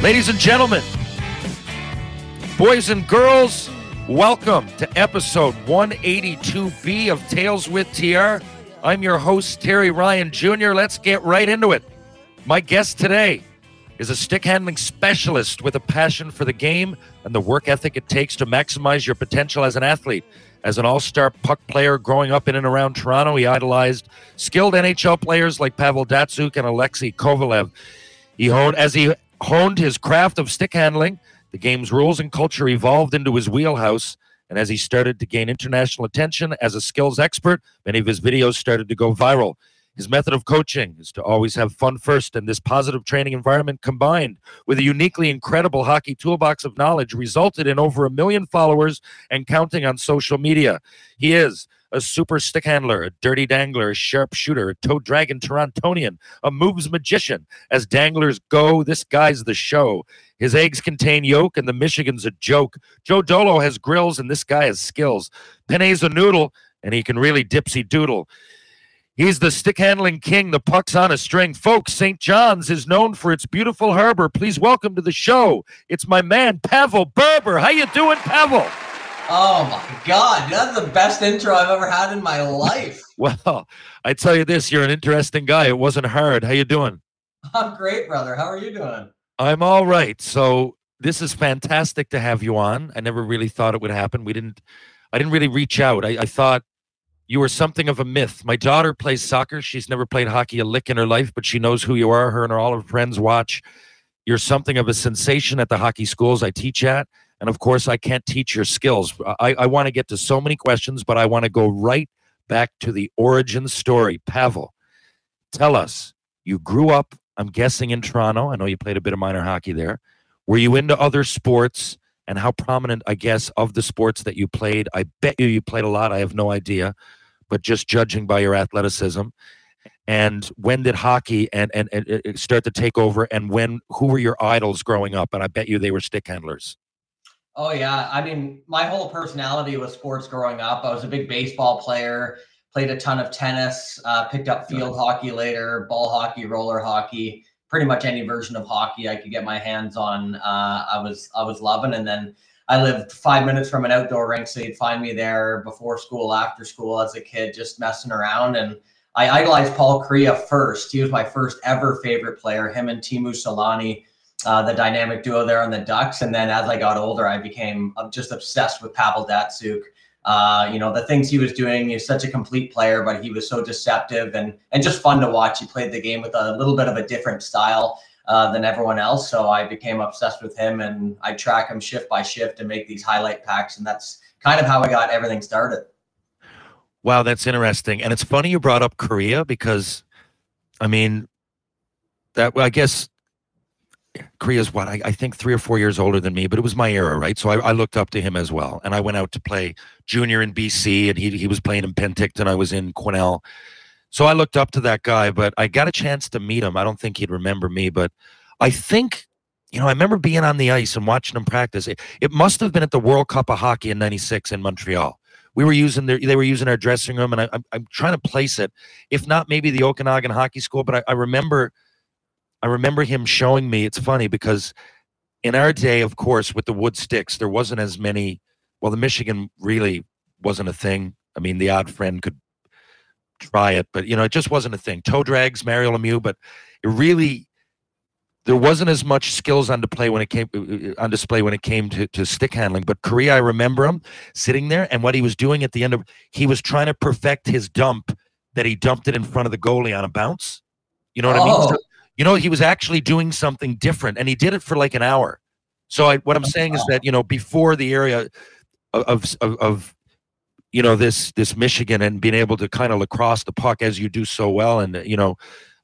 Ladies and gentlemen, boys and girls, welcome to episode 182B of Tales with TR. I'm your host, Terry Ryan Jr. Let's get right into it. My guest today is a stick handling specialist with a passion for the game and the work ethic it takes to maximize your potential as an athlete. As an all star puck player growing up in and around Toronto, he idolized skilled NHL players like Pavel Datsyuk and Alexei Kovalev. He honed as he honed his craft of stick handling. The game's rules and culture evolved into his wheelhouse, and as he started to gain international attention as a skills expert, many of his videos started to go viral. His method of coaching is to always have fun first, and this positive training environment combined with a uniquely incredible hockey toolbox of knowledge resulted in over a million followers and counting on social media. He is a super stick handler, a dirty dangler, a sharp shooter, a toe dragon Torontonian, a moves magician. As danglers go, this guy's the show. His eggs contain yolk, and the Michigan's a joke. Joe Dolo has grills, and this guy has skills. Pene's a noodle, and he can really dipsy doodle. He's the stick handling king, the puck's on a string. Folks, St. John's is known for its beautiful harbor. Please welcome to the show. It's my man, Pavel Barber. How you doing, Pavel? Oh my god, that's the best intro I've ever had in my life. Well, I tell you this, you're an interesting guy. It wasn't hard. How you doing? I'm great, brother. How are you doing? I'm all right. So this is fantastic to have you on. I never really thought it would happen. We didn't I didn't really reach out. I, I thought you were something of a myth. My daughter plays soccer. She's never played hockey a lick in her life, but she knows who you are. Her and her, all of her friends watch. You're something of a sensation at the hockey schools I teach at. And of course, I can't teach your skills. I, I want to get to so many questions, but I want to go right back to the origin story. Pavel, tell us, you grew up, I'm guessing, in Toronto. I know you played a bit of minor hockey there. Were you into other sports? And how prominent, I guess, of the sports that you played? I bet you you played a lot. I have no idea, but just judging by your athleticism. And when did hockey and, and, and uh, start to take over? And when who were your idols growing up? And I bet you they were stick handlers. Oh yeah, I mean, my whole personality was sports growing up. I was a big baseball player, played a ton of tennis, uh, picked up field hockey later, ball hockey, roller hockey, pretty much any version of hockey I could get my hands on. Uh, I was I was loving, and then I lived five minutes from an outdoor rink, so you'd find me there before school, after school, as a kid, just messing around. And I idolized Paul Kariya first. He was my first ever favorite player. Him and Teemu Selanne uh, the dynamic duo there on the Ducks. And then as I got older, I became uh, just obsessed with Pavel Datsyuk. Uh, you know, the things he was doing, he's such a complete player, but he was so deceptive and and just fun to watch. He played the game with a little bit of a different style uh, than everyone else. So I became obsessed with him and I track him shift by shift and make these highlight packs. And that's kind of how I got everything started. Wow, that's interesting. And it's funny you brought up Kariya because, I mean, that I guess Kariya's what I, I, think three or four years older than me, but it was my era, right? So I, I, looked up to him as well. And I went out to play junior in BC, and he he was playing in Penticton. I was in Quesnel, so I looked up to that guy. But I got a chance to meet him. I don't think he'd remember me, but I think you know I remember being on the ice and watching him practice. It, it must have been at the World Cup of Hockey in '96 in Montreal we were using their they were using our dressing room, and I, I'm I'm trying to place it. If not, maybe the Okanagan Hockey School, but I, I remember, I remember him showing me. It's funny because in our day, of course, with the wood sticks, there wasn't as many. Well, the Michigan really wasn't a thing. I mean, the odd friend could try it, but you know, it just wasn't a thing. Toe drags, Mario Lemieux, but it really there wasn't as much skills on display when it came on display when it came to, to stick handling. But Kariya, I remember him sitting there, and what he was doing at the end of he was trying to perfect his dump that he dumped it in front of the goalie on a bounce. You know what I mean? Oh. So, you know, he was actually doing something different, and he did it for like an hour. So I, what I'm saying is that you know before the area of of, of you know this this Michigan and being able to kind of lacrosse the puck as you do so well, and you know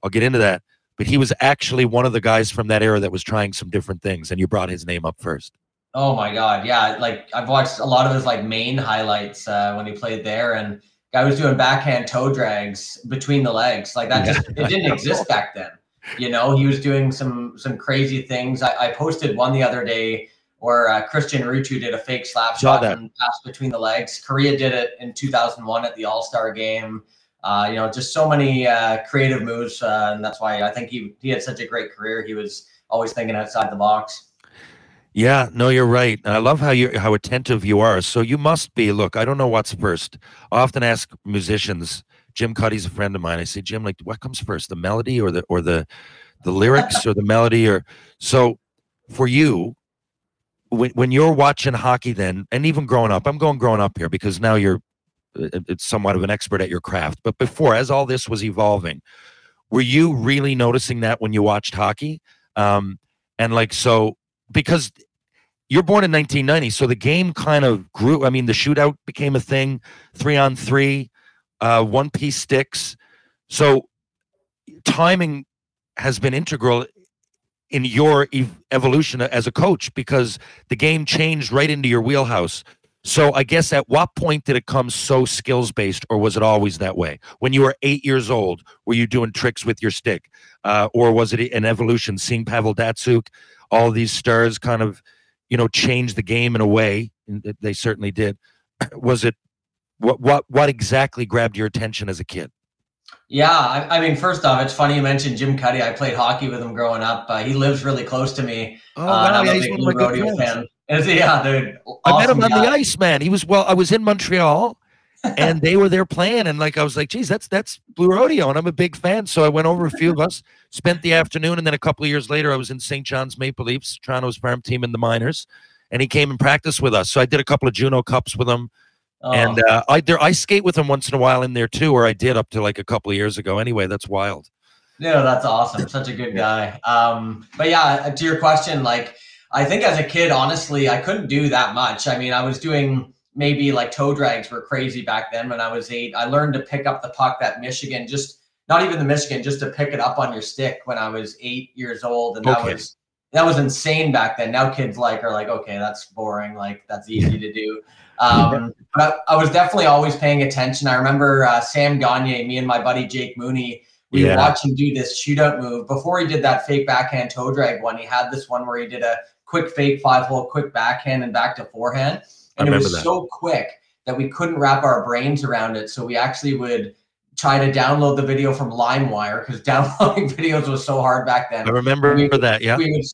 I'll get into that. But he was actually one of the guys from that era that was trying some different things, and you brought his name up first. Oh my god, yeah. Like I've watched a lot of his like main highlights uh, when he played there, and guy was doing backhand toe drags between the legs. Like that Yeah. just it didn't exist back then. You know, he was doing some some crazy things. I, I posted one the other day where uh, Christian Ruchu did a fake slap Saw shot that. and passed between the legs. Kariya did it in 2001 at the All Star game. Uh, you know, just so many uh, creative moves, uh, and that's why I think he he had such a great career. He was always thinking outside the box. Yeah, no, you're right. And I love how you how attentive you are. So you must be. Look, I don't know what's first. I often ask musicians. Jim Cuddy's a friend of mine. I say, Jim, like, what comes first, the melody or the or the the lyrics or the melody or so for you when when you're watching hockey then and even growing up i'm going growing up here because now you're uh, it's somewhat of an expert at your craft but before as all this was evolving were you really noticing that when you watched hockey um and like so because you're born in 1990 so the game kind of grew i mean the shootout became a thing three on three uh one piece sticks so timing has been integral in your ev- evolution as a coach because the game changed right into your wheelhouse. So I guess at what point did it come so skills based, or was it always that way? When you were eight years old, were you doing tricks with your stick, uh, or was it an evolution? Seeing Pavel Datsyuk, all these stars, kind of, you know, change the game in a way. They certainly did. Was it what what what exactly grabbed your attention as a kid? Yeah, I, I mean, first off, it's funny you mentioned Jim Cuddy. I played hockey with him growing up. Uh, he lives really close to me. Oh, uh, and I'm a big Blue Rodeo fan. Is he? Yeah, dude. I met him awesome on the ice, man. He was well. I was in Montreal, and they were there playing, and like I was like, "Geez, that's that's Blue Rodeo," and I'm a big fan. So I went over. A few of us spent the afternoon, and then a couple of years later, I was in St. John's Maple Leafs, Toronto's farm team in the minors, and he came and practiced with us. So I did a couple of Juno Cups with him, Oh, and uh, I there I skate with him once in a while in there too, or I did up to like a couple of years ago. Anyway, that's wild. Yeah, that's awesome. Such a good guy. Um, but yeah, to your question, like I think as a kid, honestly, I couldn't do that much. I mean, I was doing maybe like toe drags were crazy back then when I was eight. I learned to pick up the puck that Michigan, just not even the Michigan, just to pick it up on your stick when I was eight years old. And that Okay. was that was insane back then. Now kids like are like, okay, that's boring. Like that's easy to do. Um, but I, I was definitely always paying attention. I remember uh, Sam Gagner, me and my buddy Jake Mooney, we Yeah. would watch him do this shootout move. Before he did that fake backhand toe drag one, he had this one where he did a quick fake five hole, quick backhand and back to forehand. And it was that. so quick that we couldn't wrap our brains around it. So we actually would try to download the video from LimeWire because downloading videos was so hard back then I remember We- that. Yeah. we would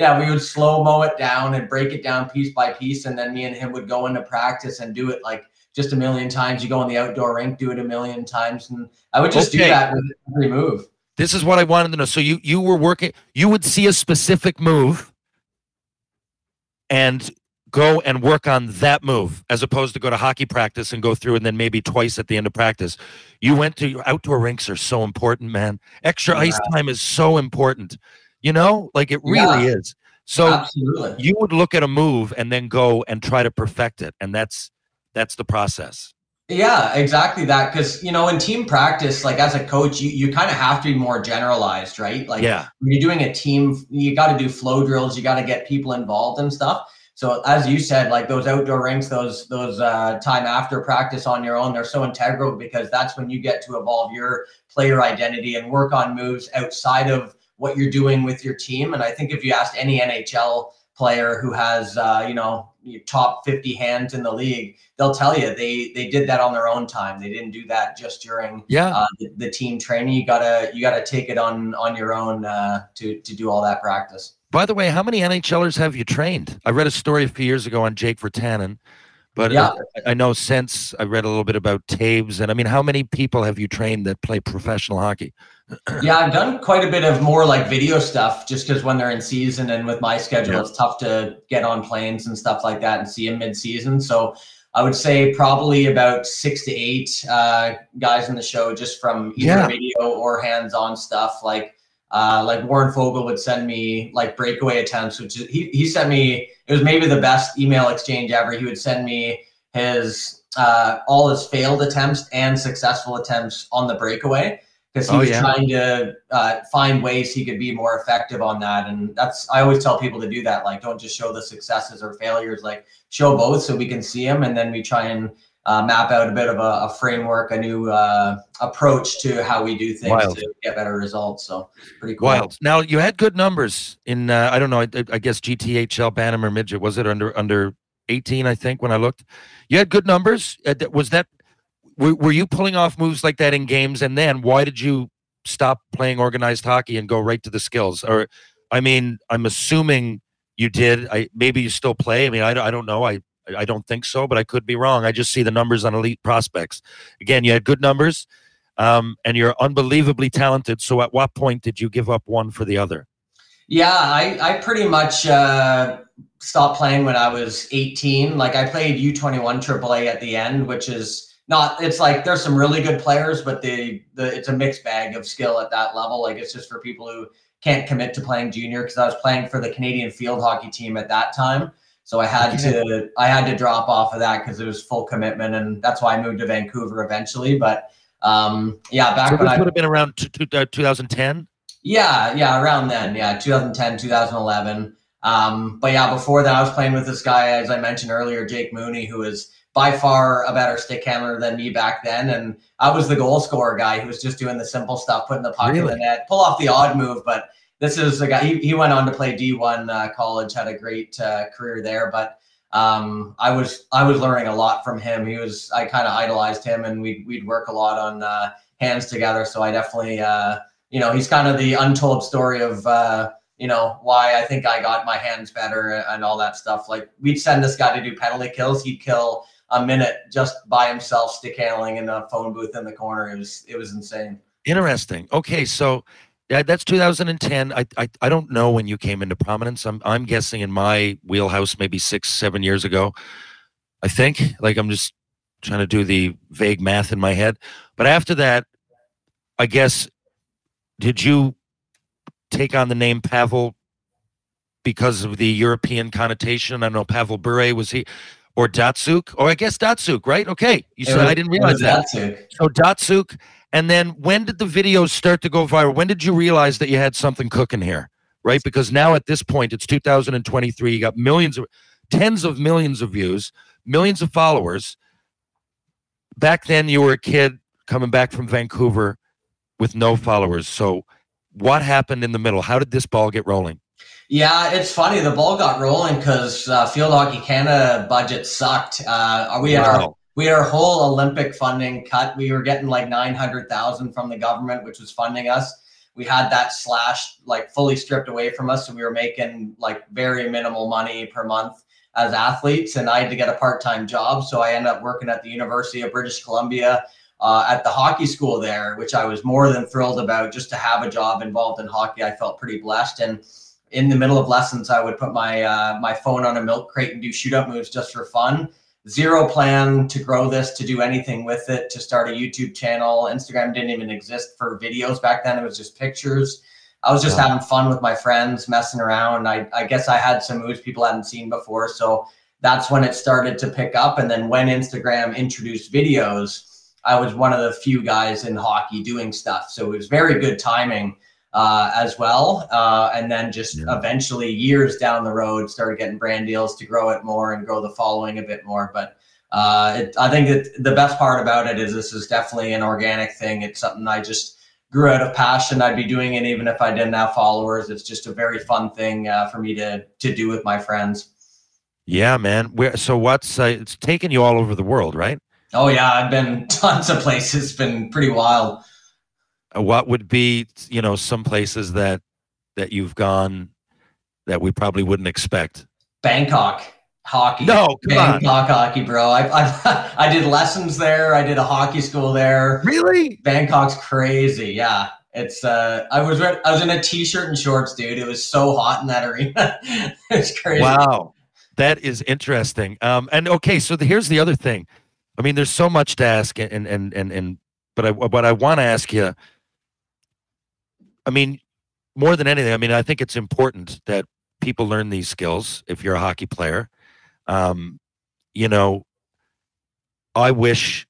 yeah we would slow mo it down and break it down piece by piece and then me and him would go into practice and do it like just a million times you go on the outdoor rink do it a million times and i would just do that with every move This is what I wanted to know. So you you were working. You would see a specific move, and go and work on that move, as opposed to go to hockey practice and go through, and then maybe twice at the end of practice. You went to your outdoor rinks are so important, man. Extra ice time is so important. You know, like it really is. So absolutely you would look at a move and then go and try to perfect it, and that's that's the process. Yeah, exactly that. Because you know, in team practice, like as a coach, you, you kind of have to be more generalized, right? Like Yeah. when you're doing a team, you got to do flow drills, you got to get people involved and stuff. So as you said, like those outdoor rinks, those those uh, time after practice on your own, they're so integral because that's when you get to evolve your player identity and work on moves outside of what you're doing with your team. And I think if you asked any NHL player who has uh, you know top 50 hands in the league, they'll tell you they they did that on their own time. They didn't do that just during Yeah. uh, the, the team training. You gotta you gotta take it on on your own uh, to to do all that practice. By the way, how many NHLers have you trained? I read a story a few years ago on Jake Virtanen, but Yeah. uh, I know since I read a little bit about Toews, and I mean, how many people have you trained that play professional hockey? Yeah, I've done quite a bit of more like video stuff just because when they're in season and with my schedule, Yeah. it's tough to get on planes and stuff like that and see them mid season. So I would say probably about six to eight uh, guys in the show just from either Yeah. video or hands on stuff. Like uh, like Warren Foegele would send me like breakaway attempts, which is, he, he sent me, it was maybe the best email exchange ever. He would send me his uh, all his failed attempts and successful attempts on the breakaway because he Oh, was yeah. trying to uh, find ways he could be more effective on that. And that's I always tell people to do that. Like, don't just show the successes or failures. Like, show both so we can see them, and then we try and uh, map out a bit of a, a framework, a new uh, approach to how we do things Wild. to get better results. So pretty cool. Wild. Now you had good numbers in. Uh, I don't know. I, I guess GTHL Bantam or midget was it under under eighteen? I think when I looked, you had good numbers. Uh, Was that? Were, were you pulling off moves like that in games? And then why did you stop playing organized hockey and go right to the skills? Or, I mean, I'm assuming you did. I maybe you still play. I mean, I, don't- I don't know. I I don't think so, but I could be wrong. I just see the numbers on elite prospects. Again, you had good numbers, um, and you're unbelievably talented. So, at what point did you give up one for the other? Yeah, I, I pretty much uh, stopped playing when I was 18. Like I played U21 AAA at the end, which is not. It's like there's some really good players, but the the it's a mixed bag of skill at that level. Like it's just for people who can't commit to playing junior because I was playing for the Canadian field hockey team at that time. So I had to I had to drop off of that because it was full commitment, and that's why I moved to Vancouver eventually. But um, yeah, back So when I would have been around uh, 2010. yeah, yeah, around then. Yeah, 2010, 2011. Um, but yeah, before that, I was playing with this guy, as I mentioned earlier, Jake Mooney, who was by far a better stick handler than me back then. And I was the goal scorer guy who was just doing the simple stuff, putting the puck in the net, pull off the odd move. But this is a guy, he, he went on to play D1 uh, college, had a great uh, career there. But um, I was I was learning a lot from him. He was I kind of idolized him, and we'd we'd work a lot on uh, hands together. So I definitely uh, you know he's kind of the untold story of uh, you know why I think I got my hands better and all that stuff. Like we'd send this guy to do penalty kills, he'd kill a minute just by himself, stick handling in a phone booth in the corner. It was it was insane. Interesting. Okay, so yeah, that's 2010. I, I I don't know when you came into prominence. I'm I'm guessing in my wheelhouse, maybe six seven years ago. I think. Like I'm just trying to do the vague math in my head. But after that, I guess, did you take on the name Pavel because of the European connotation? I don't know. Pavel Bure was he, or Datsyuk? Or I guess Datsyuk, right? Okay, you said I didn't realize that. Datsyuk. So Datsyuk, and then when did the videos start to go viral? When did you realize that you had something cooking here? Right? Because now at this point, it's 2023. You got millions of, tens of millions of views, millions of followers. Back then, you were a kid coming back from Vancouver with no followers. So, what happened in the middle? How did this ball get rolling? Yeah, it's funny. The ball got rolling because uh, Field Hockey Canada budget sucked. Uh, we had our. We had our whole Olympic funding cut. We were getting like nine hundred thousand from the government, which was funding us. We had that slashed, like fully stripped away from us, so we were making like very minimal money per month as athletes. And I had to get a part time job, so I ended up working at the University of British Columbia uh, at the hockey school there, which I was more than thrilled about. Just to have a job involved in hockey, I felt pretty blessed. And in the middle of lessons, I would put my uh, my phone on a milk crate and do shoot up moves just for fun. Zero plan to grow this, to do anything with it, to start a YouTube channel. Instagram didn't even exist for videos back then; it was just pictures. I was just Yeah. having fun with my friends, messing around. I, I guess I had some moves people hadn't seen before, so that's when it started to pick up. And then when Instagram introduced videos, I was one of the few guys in hockey doing stuff. So it was very good timing uh, as well. Uh, and then just Yeah. eventually, years down the road, started getting brand deals to grow it more and grow the following a bit more. But uh, it, I think that the best part about it is this is definitely an organic thing. It's something I just grew out of passion. I'd be doing it even if I didn't have followers. It's just a very fun thing uh, for me to to do with my friends. Yeah, man. Where so what's uh, it's taken you all over the world, right? Oh yeah, I've been tons of places. It's been pretty wild. Uh, what would be you know some places that that you've gone that we probably wouldn't expect? Bangkok hockey. No, come on. Bangkok hockey, bro. I, I I did lessons there. I did a hockey school there. Really? Bangkok's crazy. Yeah. It's uh I was I was in a t-shirt and shorts, dude. It was so hot in that arena. it's crazy. Wow. That is interesting. Um and okay, so the, here's the other thing. I mean, there's so much to ask and and and and but I what I want to ask you I mean, more than anything, I mean, I think it's important that people learn these skills if you're a hockey player. Um, you know, I wish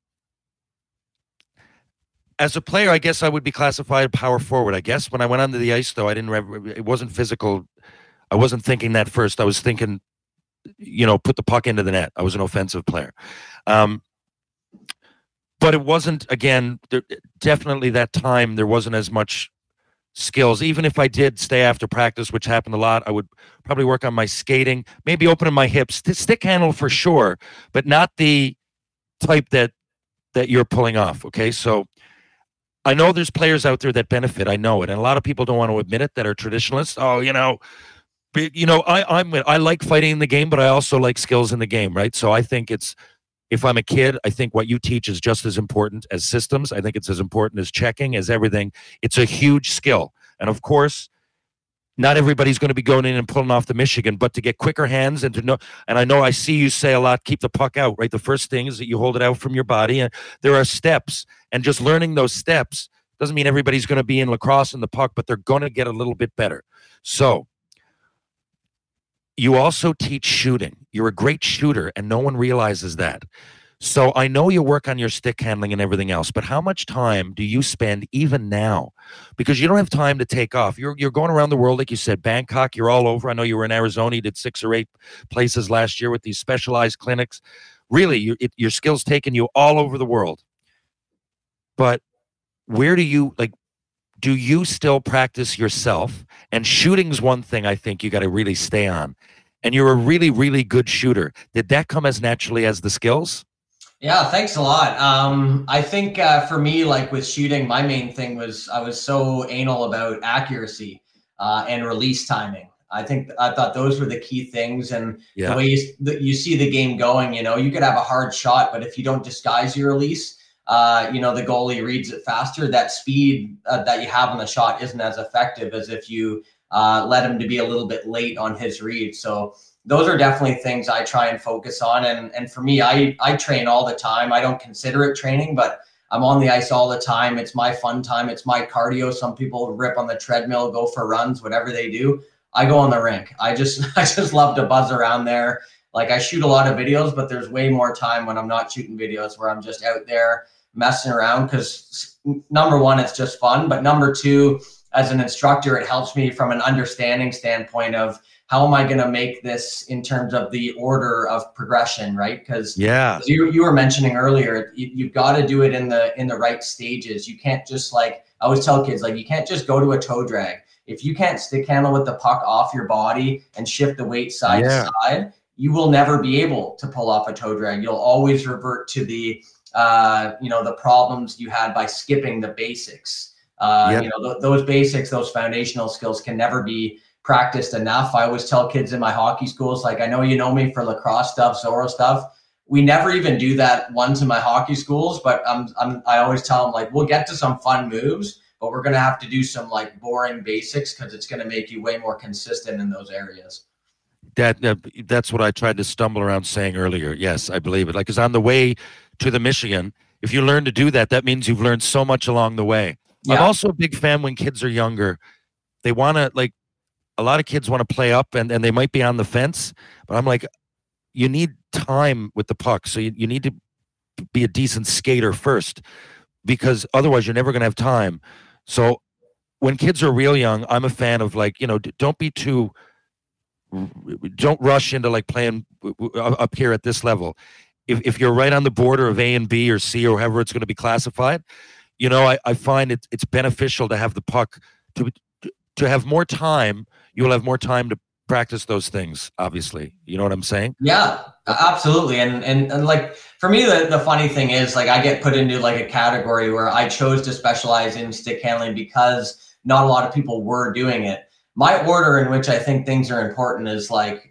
as a player, I guess I would be classified power forward. I guess when I went onto the ice, though, I didn't. It wasn't physical. I wasn't thinking that first. I was thinking, you know, put the puck into the net. I was an offensive player, um, but it wasn't. Again, there, definitely that time there wasn't as much skills. Even if I did stay after practice, which happened a lot, I would probably work on my skating, maybe opening my hips, stick handle for sure, but not the type that that you're pulling off. Okay, so I know there's players out there that benefit. I know it, and a lot of people don't want to admit it that are traditionalists. Oh, you know, you know, I I'm I like fighting in the game, but I also like skills in the game, right? So I think it's if I'm a kid, I think what you teach is just as important as systems. I think it's as important as checking, as everything. It's a huge skill, and of course, not everybody's going to be going in and pulling off the Michigan, but to get quicker hands and to know. And I know I see you say a lot, keep the puck out, right? The first thing is that you hold it out from your body, and there are steps, and just learning those steps doesn't mean everybody's going to be in lacrosse in the puck, but they're going to get a little bit better. So you also teach shooting. You're a great shooter, and no one realizes that. So I know you work on your stick handling and everything else, but how much time do you spend even now? Because you don't have time to take off. You're you're going around the world, like you said, Bangkok. You're all over. I know you were in Arizona. You did six or eight places last year with these specialized clinics. Really, your it, your skills taking you all over the world. But where do you like? Do you still practice yourself? And shooting's one thing I think you got to really stay on. And you're a really, really good shooter. Did that come as naturally as the skills? Yeah, thanks a lot. Um, I think uh, for me, like with shooting, my main thing was I was so anal about accuracy uh, and release timing. I think I thought those were the key things, and Yeah. the way you, the, you see the game going. You know, you could have a hard shot, but if you don't disguise your release, uh, you know the goalie reads it faster. That speed uh, that you have on the shot isn't as effective as if you uh, let him to be a little bit late on his read. So those are definitely things I try and focus on. And and for me, I I train all the time. I don't consider it training, but I'm on the ice all the time. It's my fun time. It's my cardio. Some people rip on the treadmill, go for runs, whatever they do. I go on the rink. I just I just love to buzz around there. Like I shoot a lot of videos, but there's way more time when I'm not shooting videos where I'm just out there messing around because number one, it's just fun. But number two, as an instructor, it helps me from an understanding standpoint of how am I going to make this in terms of the order of progression, right? Because Yeah. you, you were mentioning earlier, you, you've got to do it in the in the right stages. You can't just like I always tell kids, like you can't just go to a toe drag. If you can't stick handle with the puck off your body and shift the weight side Yeah. to side, you will never be able to pull off a toe drag. You'll always revert to the uh, you know the problems you had by skipping the basics. Uh, Yep. You know th- those basics, those foundational skills can never be practiced enough. I always tell kids in my hockey schools, like I know you know me for lacrosse stuff, Zorro stuff. We never even do that once in my hockey schools, but I'm, I'm I always tell them like we'll get to some fun moves, but we're gonna have to do some like boring basics because it's gonna make you way more consistent in those areas. That uh, that's what I tried to stumble around saying earlier. Yes, I believe it. Like, because on the way to the Michigan, if you learn to do that, that means you've learned so much along the way. I'm also a big fan when kids are younger. They want to like a lot of kids want to play up and, and they might be on the fence, but I'm like, you need time with the puck. So you, you need to be a decent skater first because otherwise you're never going to have time. So when kids are real young, I'm a fan of like, you know, d- don't be too, don't rush into like playing w- w- up up here at this level. If, if you're right on the border of A and B or C or however it's going to be classified, you know, I, I find it, it's beneficial to have the puck to to have more time. You will have more time to practice those things. Obviously, you know what I'm saying. Yeah, absolutely. And and and like for me, the the funny thing is like I get put into like a category where I chose to specialize in stick handling because not a lot of people were doing it. My order in which I think things are important is like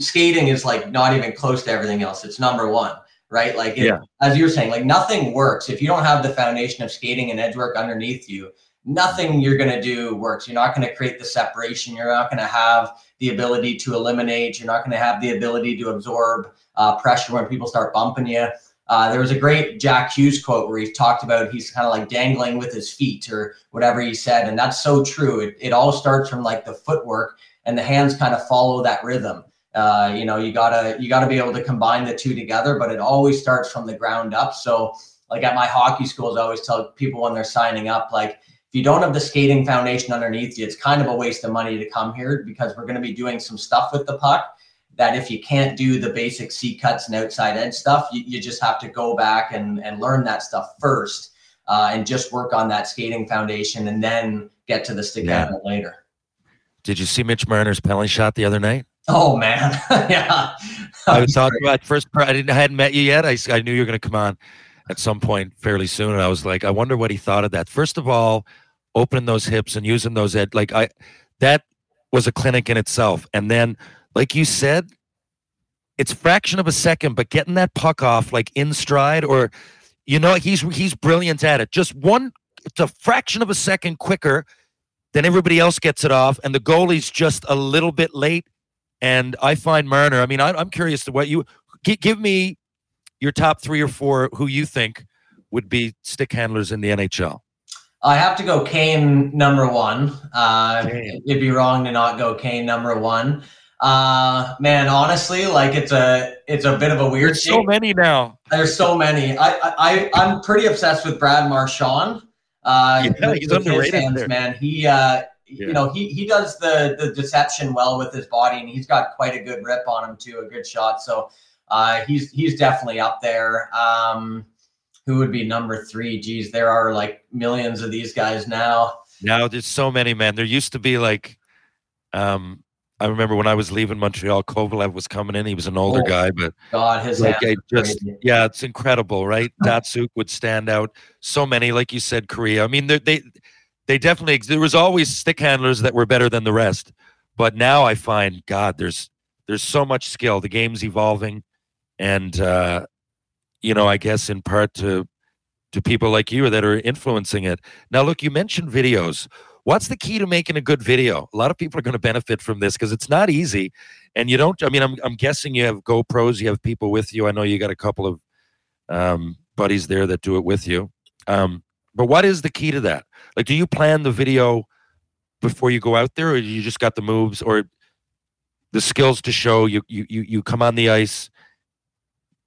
skating is like not even close to everything else. It's number one, right? Like, it, Yeah. as you're saying, like nothing works if you don't have the foundation of skating and edge work underneath you. Nothing you're going to do works. You're not going to create the separation. You're not going to have the ability to eliminate. You're not going to have the ability to absorb uh, pressure when people start bumping you. Uh, there was a great Jack Hughes quote where he talked about he's kind of like dangling with his feet or whatever he said. And that's so true. It, it all starts from like the footwork and the hands kind of follow that rhythm. Uh, you know, you gotta you gotta be able to combine the two together, but it always starts from the ground up. So, like at my hockey schools, I always tell people when they're signing up, like if you don't have the skating foundation underneath you, it's kind of a waste of money to come here because we're going to be doing some stuff with the puck that if you can't do the basic C cuts and outside edge stuff, you, you just have to go back and, and learn that stuff first uh, and just work on that skating foundation and then get to the stick Yeah. later. Did you see Mitch Marner's penalty shot the other night? Oh man, yeah. I was talking about first. I didn't. I hadn't met you yet. I, I knew you were going to come on at some point fairly soon, and I was like, I wonder what he thought of that. First of all, opening those hips and using those ed like I that was a clinic in itself. And then, like you said, it's fraction of a second, but getting that puck off like in stride, or you know, he's he's brilliant at it. Just one, it's a fraction of a second quicker than everybody else gets it off, and the goalie's just a little bit late. And I find Marner. I mean, I, I'm curious to what you gi- give me your top three or four who you think would be stick handlers in the NHL. I have to go Kane number one. Uh, Kane. It'd be wrong to not go Kane number one. Uh, man, honestly, like it's a it's a bit of a weird. There's so many now. There's so many. I I I'm pretty obsessed with Brad Marchand. Uh, Yeah, he's underrated hands, man. He uh, Yeah. you know, he he does the the deception well with his body, and he's got quite a good rip on him too, a good shot. So uh, he's he's definitely up there. Um, who would be number three? Geez, there are like millions of these guys now. Now there's so many, man. There used to be like, um, I remember when I was leaving Montreal, Kovalev was coming in. He was an older Oh, guy, but God, his like just yeah, it's incredible, right? Datsyuk would stand out. So many, like you said, Kariya. I mean, they they definitely there was always stick handlers that were better than the rest, but now I find God, there's there's so much skill. The game's evolving, and uh, you know, I guess in part to to people like you that are influencing it. Now, look, you mentioned videos. What's the key to making a good video? A lot of people are going to benefit from this because it's not easy, and you don't. I mean, I'm I'm guessing you have GoPros, you have people with you. I know you got a couple of um, buddies there that do it with you. Um, but what is the key to that? Like, do you plan the video before you go out there, or you just got the moves or the skills to show? You you you you come on the ice.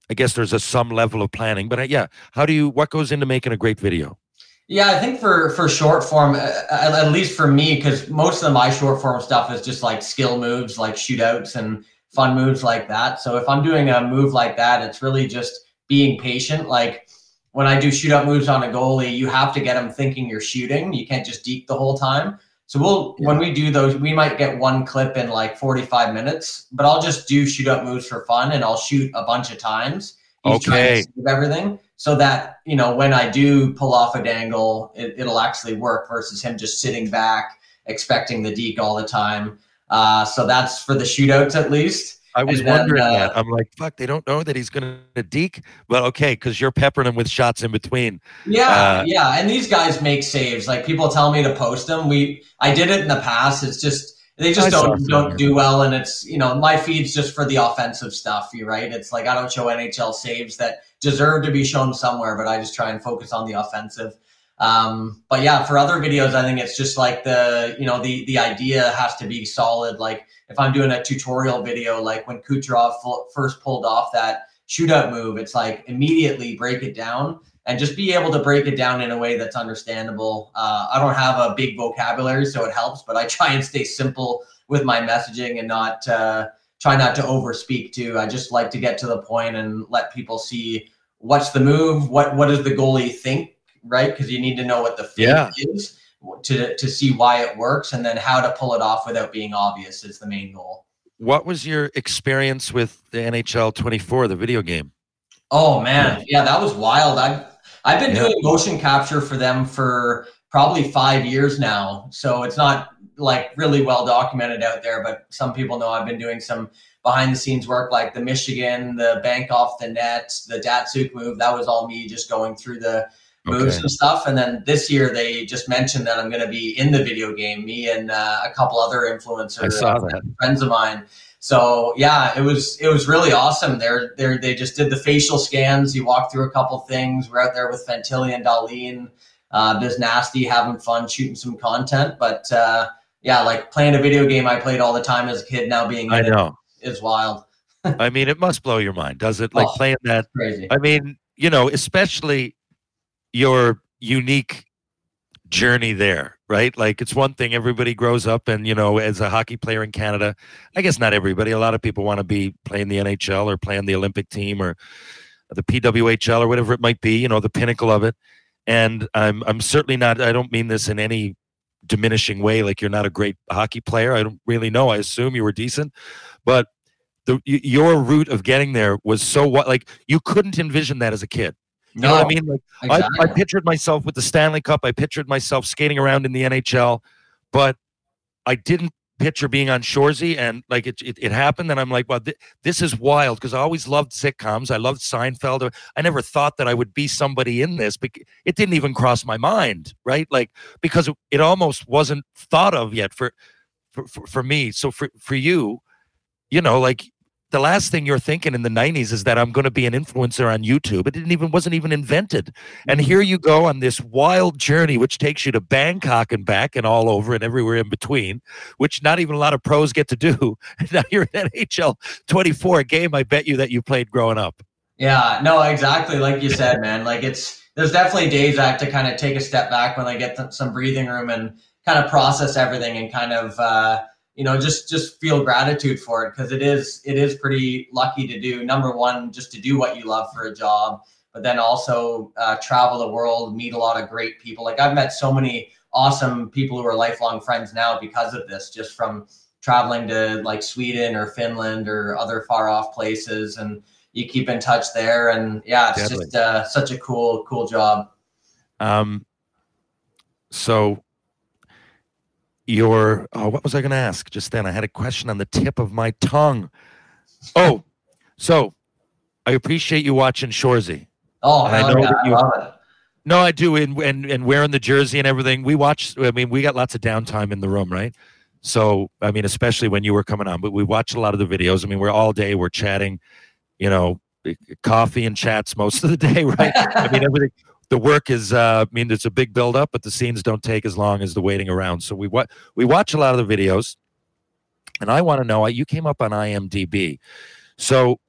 I guess there's a some level of planning, but uh, yeah, how do you? What goes into making a great video? Yeah, I think for for short form, uh, at, at least for me, because most of my short form stuff is just like skill moves, like shootouts and fun moves like that. So if I'm doing a move like that, it's really just being patient. Like when I do shootout moves on a goalie, you have to get them thinking you're shooting. You can't just deke the whole time. So we'll when we do those, we might get one clip in like 45 minutes, but I'll just do shootout moves for fun and I'll shoot a bunch of times. He's trying to Okay. save everything so that you know when I do pull off a dangle, it, it'll actually work versus him just sitting back expecting the deke all the time. Uh, so that's for the shootouts at least. I was then, wondering uh, that. I'm like, fuck, they don't know that he's going to deke, but okay, because you're peppering him with shots in between. Yeah, Uh, yeah, and these guys make saves. Like people tell me to post them. We I did it in the past. It's just they just I don't don't do well, and it's you know my feed's just for the offensive stuff. You right? It's like I don't show NHL saves that deserve to be shown somewhere, but I just try and focus on the offensive. Um, but yeah, for other videos, I think it's just like the you know the the idea has to be solid. Like if I'm doing a tutorial video, like when Kucherov first pulled off that shootout move, it's like immediately break it down and just be able to break it down in a way that's understandable. Uh, I don't have a big vocabulary, so it helps, but I try and stay simple with my messaging and not uh, try not to overspeak too. I just like to get to the point and let people see what's the move, what what does the goalie think, right? Because you need to know what the Yeah. is. To to see why it works and then how to pull it off without being obvious is the main goal. What was your experience with the NHL 24, the video game? Oh man, yeah, that was wild. I've I've been Yeah. doing motion capture for them for probably five years now, so it's not like really well documented out there. But some people know I've been doing some behind the scenes work, like the Michigan, the bank off the net, the Datsyuk move. That was all me just going through the moves Okay. and stuff. And then this year they just mentioned that I'm going to be in the video game. Me and uh, a couple other influencers, I saw that. friends of mine. So yeah, it was it was really awesome. They're they they just did the facial scans. You walk through a couple things. We're out there with Fantilli and Darlene, uh, Biz Nasty, having fun, shooting some content. But uh, yeah, like playing a video game I played all the time as a kid. Now being I know. is wild, I mean, it must blow your mind, does it? Like Oh. playing that. crazy. I mean, you know, especially your unique journey there, right? Like it's one thing everybody grows up and, you know, as a hockey player in Canada, I guess not everybody, a lot of people want to be playing the NHL or playing the Olympic team or the PWHL or whatever it might be, you know, the pinnacle of it. And I'm I'm certainly not I don't mean this in any diminishing way like you're not a great hockey player. I don't really know. I assume you were decent. But the your route of getting there was so what like you couldn't envision that as a kid. You know what I mean? Like I, I pictured myself with the Stanley Cup. I pictured myself skating around in the NHL, but I didn't picture being on Shoresy. And like it, it, it happened, and I'm like, well, th- this is wild because I always loved sitcoms. I loved Seinfeld. I never thought that I would be somebody in this. Bec- it didn't even cross my mind, right? Like because it, it almost wasn't thought of yet for, for for for me. So for for you, you know, like the last thing you're thinking in the 90s is that I'm going to be an influencer on YouTube. It didn't even wasn't even invented. And here you go on this wild journey which takes you to Bangkok and back and all over and everywhere in between, which not even a lot of pros get to do. Now you're in NHL 24, game I bet you that you played growing up. Yeah, no, exactly. Like you said, man, like it's, there's definitely days I have to kind of take a step back when I get some breathing room and kind of process everything and kind of, uh, you know, just, just feel gratitude for it. Cause it is, it is pretty lucky to do number one, just to do what you love for a job, but then also, uh, travel the world, meet a lot of great people. Like I've met so many awesome people who are lifelong friends now because of this, just from traveling to like Sweden or Finland or other far off places. And, you keep in touch there and yeah it's Definitely. just uh, such a cool cool job Um, so your oh, what was I going to ask just then? I had a question on the tip of my tongue. Oh, so I appreciate you watching Shoresy. oh And I know that you- love it. No, I do, and and and wearing the jersey and everything. We watch. I mean, we got lots of downtime in the room, right? So, I mean, especially when you were coming on, but we watched a lot of the videos. I mean, we're all day, we're chatting, you know, coffee and chats most of the day, right? I mean, everything. The work is. Uh, I mean, it's a big build up, but the scenes don't take as long as the waiting around. So we wa- we watch a lot of the videos, and I want to know. You came up on IMDb, so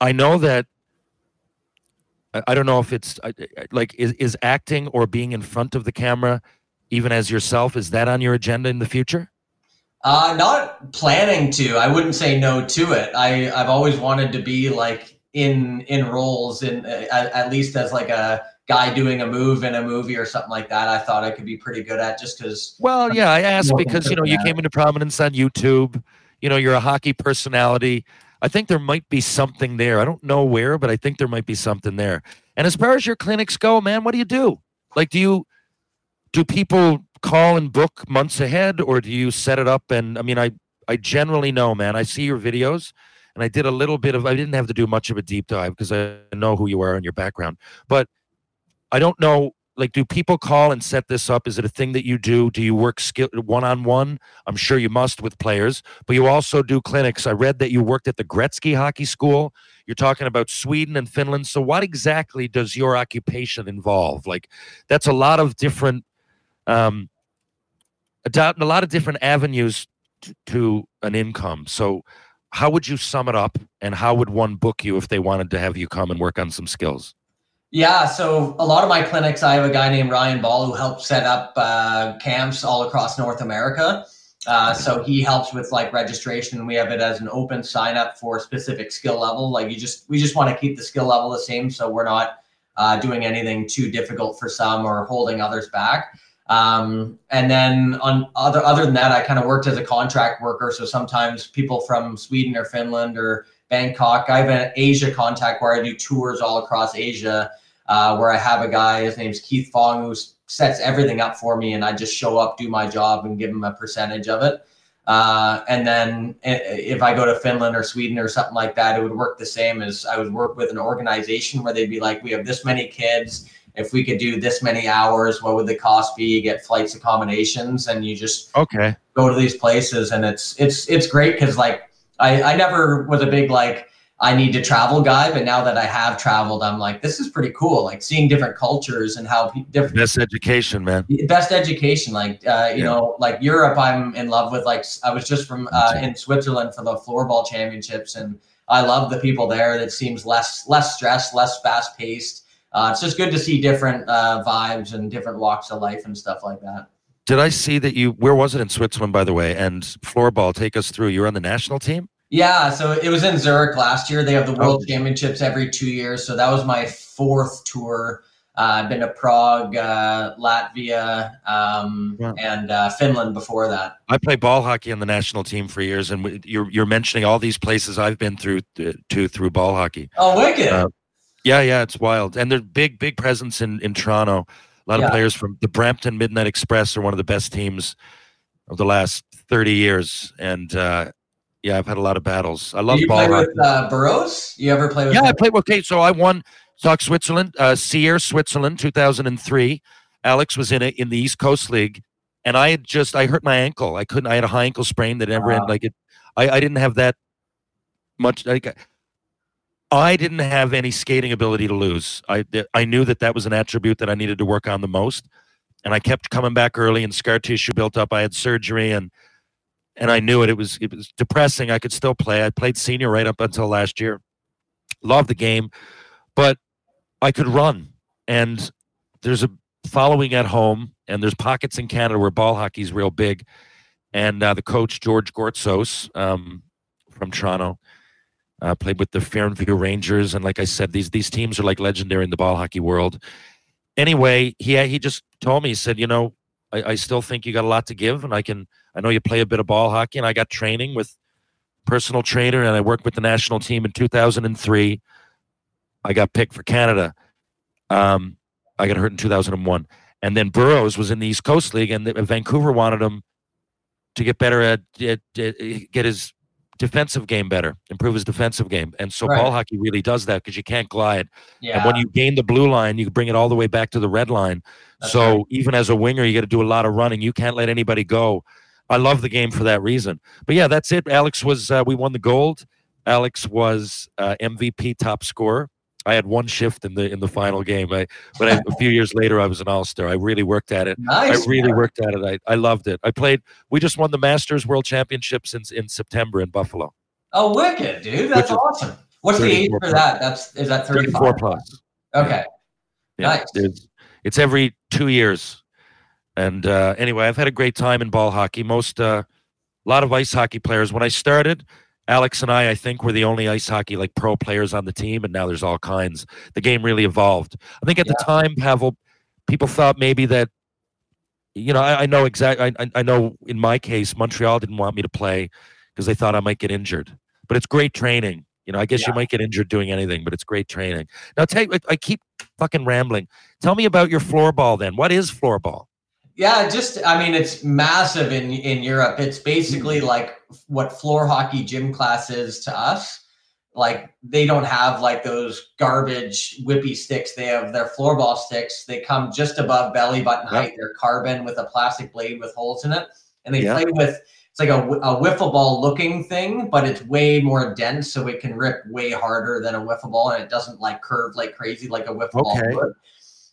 I know that I, don't know if it's like is, is acting or being in front of the camera even as yourself is that on your agenda in the future uh not planning to i wouldn't say no to it i i've always wanted to be like in in roles in uh, at, at least as like a guy doing a move in a movie or something like that i thought i could be pretty good at just because well yeah i asked because you know you came into prominence on youtube. You know you're a hockey personality. I think there might be something there. I don't know where but i think there might be something there. And as far as your clinics go man what do you do? Like do you do people call and book months ahead or do you set it up? And i mean i i generally know man i see your videos and i did a little bit of i didn't have to do much of a deep dive because i know who you are and your background. But i don't know like do people call and set this up? Is it a thing that you do? Do you work skill one-on-one? I'm sure you must with players but you also do clinics. I read that you worked at the gretzky hockey school. You're talking about sweden and finland. So what exactly does your occupation involve? Like that's a lot of different um a lot of different avenues to, to an income. So how would you sum it up and how would one book you if they wanted to have you come and work on some skills Yeah, so a lot of my clinics, I have a guy named Ryan Ball who helps set up uh, camps all across North America. Uh, so he helps with like registration. We have it as an open sign up for specific skill level. Like you just, we just want to keep the skill level the same, so we're not uh, doing anything too difficult for some or holding others back. Um, and then on other other than that, I kind of worked as a contract worker. So sometimes people from Sweden or Finland or Bangkok. I have an Asia contact where I do tours all across Asia. Uh, where I have a guy, his name's Keith Fong, who sets everything up for me, and I just show up, do my job, and give him a percentage of it. Uh, and then if I go to Finland or Sweden or something like that, it would work the same as I would work with an organization where they'd be like, we have this many kids. If we could do this many hours, what would the cost be? You get flights, accommodations, and you just okay go to these places, and it's it's it's great because like I I never was a big like I need to travel guy, but now that I have traveled, I'm like, this is pretty cool. Like seeing different cultures and how different best education, man. Best education, like uh, you yeah. know, like Europe. I'm in love with. Like I was just from uh, in Switzerland for the floorball championships, and I love the people there. That seems less less stressed, less fast paced. Uh, it's just good to see different uh, vibes and different walks of life and stuff like that. Did I see that you? Where was it in Switzerland, by the way? And floorball, take us through. You're on the national team. Yeah, so it was in Zurich last year. They have the World oh. Championships every two years. So that was my fourth tour. Uh, I've been to Prague, uh, Latvia, um, yeah. and uh, Finland before that. I play ball hockey on the national team for years, and you're you're mentioning all these places I've been through uh, to through ball hockey. Oh, wicked! Yeah, yeah, it's wild, and they're big big presence in in Toronto. A lot yeah. of players from the Brampton Midnight Express are one of the best teams of the last 30 years, and uh, yeah, I've had a lot of battles. I love you ball. play with uh, Burrows? You ever play with? Yeah, I played. with. Okay, so I won Talk Switzerland, uh, Sierre Switzerland, 2003. Alex was in it in the East Coast League, and I had just I hurt my ankle. I couldn't. I had a high ankle sprain that never wow. like it. I, I didn't have that much. Like, I didn't have any skating ability to lose. I I knew that that was an attribute that I needed to work on the most, and I kept coming back early, and scar tissue built up. I had surgery, and and I knew it. It was it was depressing. I could still play. I played senior right up until last year. Loved the game, but I could run. And there's a following at home, and there's pockets in Canada where ball hockey is real big. And uh, the coach George Gortzos um, from Toronto uh, played with the Fairview Rangers, and like I said, these these teams are like legendary in the ball hockey world. Anyway, he he just told me he said, you know, I, I still think you got a lot to give, and I can. I know you play a bit of ball hockey, and I got training with personal trainer, and I worked with the national team in 2003. I got picked for Canada. Um, I got hurt in 2001, and then Burrows was in the East Coast League, and the, Vancouver wanted him to get better at, at, at, get his defensive game better, improve his defensive game. And so right. ball hockey really does that because you can't glide. Yeah. And when you gain the blue line, you bring it all the way back to the red line. That's so right. even as a winger, you got to do a lot of running. You can't let anybody go. I love the game for that reason. But yeah, that's it. Alex was uh, we won the gold. Alex was uh, MVP top scorer. I had one shift in the in the final game. I, but I, a few years later, I was an all star. I really worked at it. Nice, I really man. worked at it. I, I loved it. I played. We just won the Masters World Championships in in September in Buffalo. Oh, wicked, dude! That's awesome. What's the age for that? That's is that thirty four plus? Okay, yeah. nice. It's, it's, every two years. And uh, anyway, I've had a great time in ball hockey. Most uh, a lot of ice hockey players. When I started, Alex and I, I think, were the only ice hockey like pro players on the team, and now there's all kinds. The game really evolved. I think at yeah. the time, Pavel, people thought maybe that, you know, I, I know exactly. I, I know in my case, Montreal didn't want me to play because they thought I might get injured. But it's great training. You know, I guess yeah. you might get injured doing anything, but it's great training. Now, take I keep fucking rambling. Tell me about your floorball. Then, what is floorball? Yeah, just I mean, it's massive in in Europe. It's basically mm-hmm. like what floor hockey gym class is to us. Like they don't have like those garbage whippy sticks. They have their floorball sticks. They come just above belly button yep. height. They're carbon with a plastic blade with holes in it, and they yep. play with it's like a, a wiffle ball looking thing, but it's way more dense, so it can rip way harder than a wiffle ball, and it doesn't like curve like crazy like a wiffle okay. ball would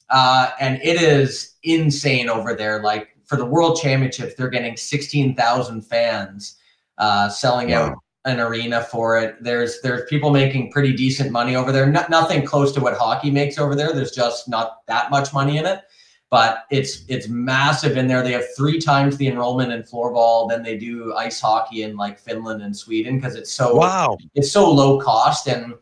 uh, and it is insane over there. Like for the World Championships, they're getting sixteen thousand fans uh, selling wow. out an arena for it. There's there's people making pretty decent money over there. Not, nothing close to what hockey makes over there. There's just not that much money in it, but it's it's massive in there. They have three times the enrollment in floorball than they do ice hockey in like Finland and Sweden because it's so wow. It's so low cost and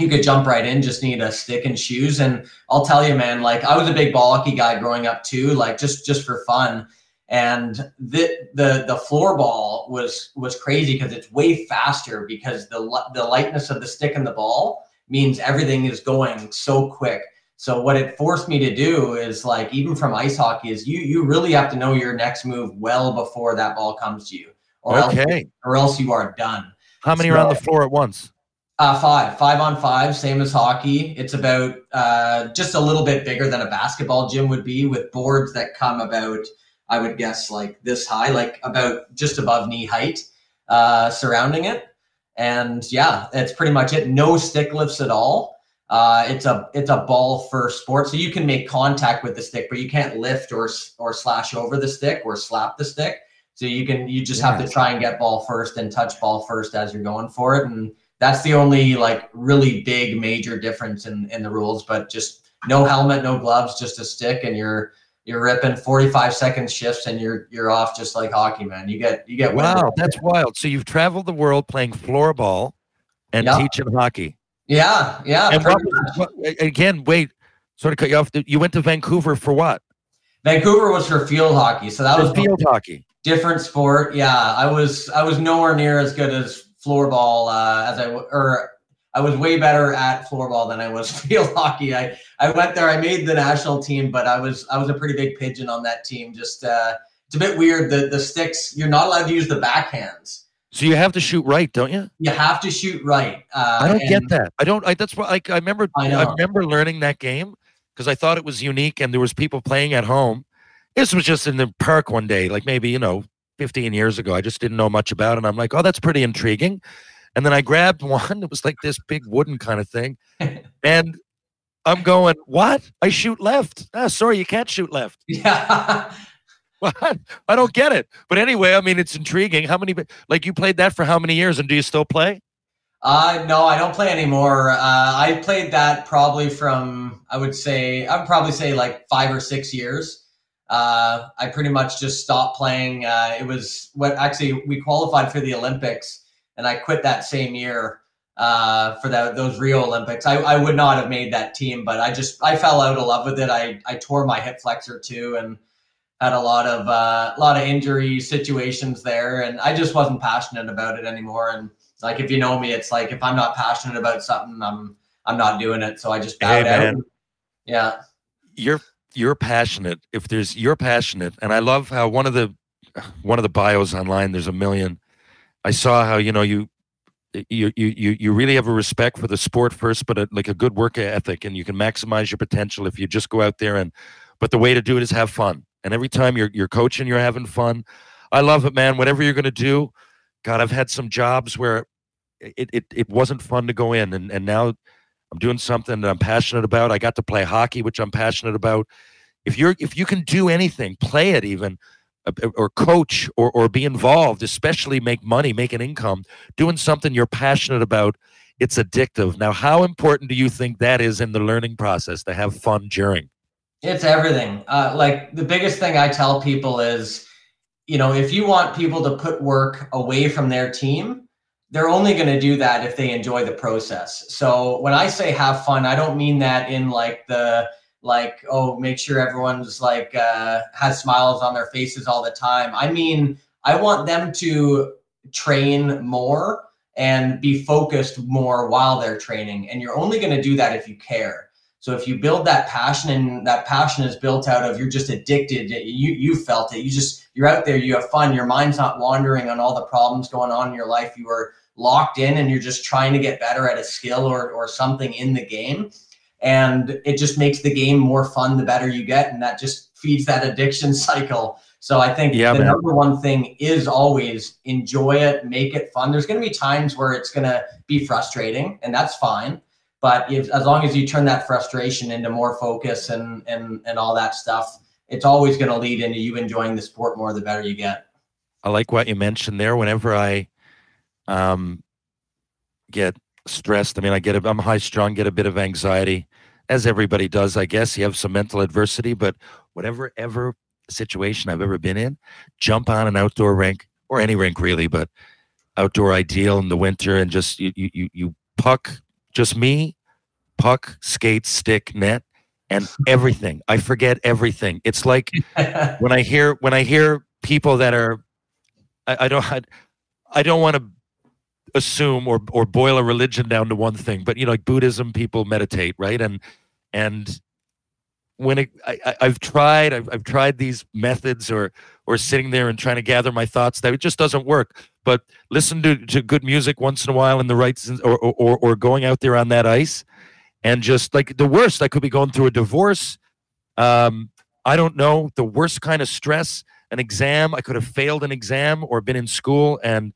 you could jump right in, just need a stick and shoes. And I'll tell you, man, like I was a big ball hockey guy growing up too, like just just for fun. And the the the floor ball was was crazy because it's way faster because the the lightness of the stick and the ball means everything is going so quick. So what it forced me to do is like even from ice hockey is you you really have to know your next move well before that ball comes to you, or Okay. else or else you are done. How many So- are on the floor at once? Uh, five, five on five, same as hockey. It's about uh, just a little bit bigger than a basketball gym would be, with boards that come about, I would guess, like this high, like about just above knee height, uh, surrounding it. And yeah, that's pretty much it. No stick lifts at all. Uh, it's a it's a ball first sport, so you can make contact with the stick, but you can't lift or or slash over the stick or slap the stick. So you can you just have to try and get ball first and touch ball first as you're going for it, and that's the only like really big major difference in in the rules. But just no helmet, no gloves, just a stick, and you're you're ripping 45 second shifts, and you're you're off just like hockey, man. You get you get winded. Wow, that's wild. So you've traveled the world playing floorball and Yeah. teaching hockey. yeah, yeah. And what, what, again, wait, sort of cut you off. You went to Vancouver for what? Vancouver was for field hockey, so that was field hockey. different sport. Yeah, I was I was nowhere near as good as floorball uh, as I or I was way better at floorball than I was field hockey. I I went there. I made the national team, but I was I was a pretty big pigeon on that team. Just uh, it's a bit weird. The the sticks you're not allowed to use the backhands. So you have to shoot right, don't you? You have to shoot right. Uh, I don't get that. I don't. I, that's what. Like I remember. I I, remember learning that game because I thought it was unique, and there was people playing at home. This was just in the park one day, like maybe you know, 15 years ago. I just didn't know much about it. And I'm like, oh, that's pretty intriguing. And then I grabbed one. It was like this big wooden kind of thing, and I'm going, what? I shoot left. Ah, sorry, you can't shoot left. Yeah. What? I don't get it. But anyway, I mean, it's intriguing. How many? Like you played that for how many years, and do you still play? Uh, no, I don't play anymore. Uh, I played that probably from, I would say, I would probably say like five or six years. Uh, I pretty much just stopped playing. Uh, it was what actually we qualified for the Olympics, and I quit that same year uh, for that those Rio Olympics. I, I would not have made that team, but I just I fell out of love with it. I I tore my hip flexor too, and had a lot of uh, a lot of injury situations there, and I just wasn't passionate about it anymore. And like if you know me, it's like if I'm not passionate about something, I'm I'm not doing it. So I just Hey, bowed out. Yeah. you're you're passionate if there's you're passionate and i love how one of the one of the bios online there's a million i saw how you know you you you you, really have a respect for the sport first but a, like a good work ethic and you can maximize your potential if you just go out there and but the way to do it is have fun and every time you're you're coaching you're having fun. I love it man whatever you're going to do god i've had some jobs where it, it it wasn't fun to go in and and now I'm doing something that I'm passionate about. I got to play hockey, which I'm passionate about. If you're if you can do anything, play it even, uh, or coach or or be involved, especially make money, make an income, doing something you're passionate about, it's addictive. Now, how important do you think that is in the learning process to have fun during? It's everything. Uh, like the biggest thing I tell people is, you know, if you want people to put work away from their team, they're only going to do that if they enjoy the process. So when I say have fun, I don't mean that in like the like oh make sure everyone's like uh, has smiles on their faces all the time. I mean I want them to train more and be focused more while they're training. And you're only going to do that if you care. So if you build that passion and that passion is built out of you're just addicted, you you felt it. You just you're out there, you have fun. Your mind's not wandering on all the problems going on in your life. You are locked in and you're just trying to get better at a skill or or something in the game. And it just makes the game more fun the better you get. And that just feeds that addiction cycle. So I think Yeah, the man. number one thing is always enjoy it, make it fun. There's going to be times where it's going to be frustrating, and that's fine. But if, as long as you turn that frustration into more focus and and and all that stuff, it's always going to lead into you enjoying the sport more the better you get. I like what you mentioned there. Whenever I um, get stressed, I mean, I get a, I'm high strung, get a bit of anxiety, as everybody does, I guess. You have some mental adversity, but whatever ever situation I've ever been in, jump on an outdoor rink or any rink really, but outdoor ideal in the winter and just you you you, you puck just me, puck, skate, stick, net, and everything. I forget everything. It's like when I hear when I hear people that are, I, I don't, I, I don't want to assume or or boil a religion down to one thing, but you know, like Buddhism, people meditate, right? And and when it, I, I've tried, I've, I've tried these methods or or sitting there and trying to gather my thoughts, that it just doesn't work. But listen to, to good music once in a while in the right or or or going out there on that ice, and just like the worst, I could be going through a divorce. Um, I don't know the worst kind of stress, an exam. I could have failed an exam or been in school and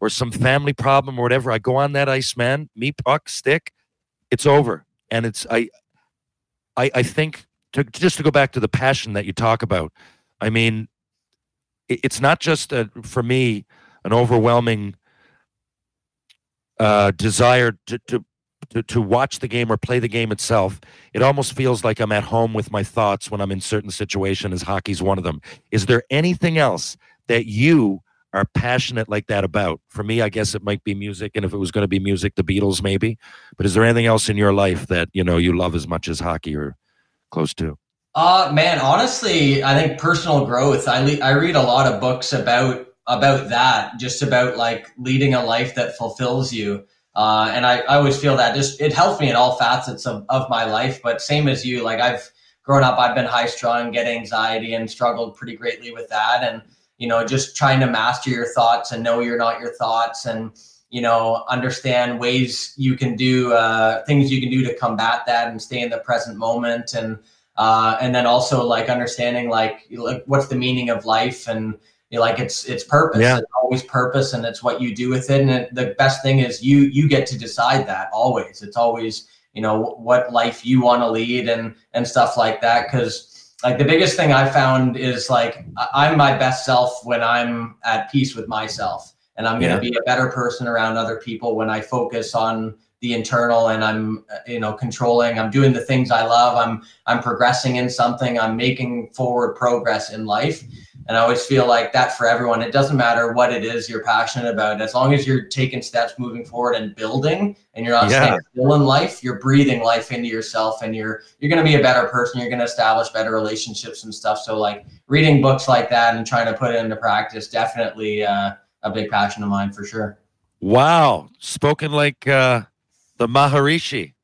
or some family problem or whatever. I go on that ice, man. Me puck stick, it's over, and it's I. I, I think to, just to go back to the passion that you talk about, I mean, it, it's not just a, for me an overwhelming uh, desire to, to to to watch the game or play the game itself. It almost feels like I'm at home with my thoughts when I'm in certain situations. As hockey's one of them. Is there anything else that you are passionate like that about? For me, I guess it might be music, and if it was going to be music, the Beatles maybe. But is there anything else in your life that you know you love as much as hockey or close to? Uh man, honestly, I think personal growth. I le- I read a lot of books about about that, just about like leading a life that fulfills you. Uh, and I, I always feel that just it helps me in all facets of, of my life. But same as you, like I've grown up, I've been high strung, get anxiety, and struggled pretty greatly with that. And you know, just trying to master your thoughts and know you're not your thoughts, and you know, understand ways you can do uh, things you can do to combat that and stay in the present moment and uh, and then also like understanding like like what's the meaning of life and you know, like it's it's purpose. Yeah. it's always purpose and it's what you do with it. And it, the best thing is you you get to decide that always. It's always you know what life you want to lead and and stuff like that. Because like the biggest thing i found is like i'm my best self when i'm at peace with myself. And i'm going to be a better person around other people when i focus on the internal and i'm uh, you know controlling. I'm doing the things i love. I'm i'm progressing in something. I'm making forward progress in life. And i always feel like that for everyone. It doesn't matter what it is you're passionate about. As long as you're taking steps moving forward and building and you're not Yeah. staying still in life you're breathing life into yourself and you're you're going to be a better person. You're going to establish better relationships and stuff. So like reading books like that and trying to put it into practice definitely uh, a big passion of mine for sure. Wow, spoken like uh, the Maharishi.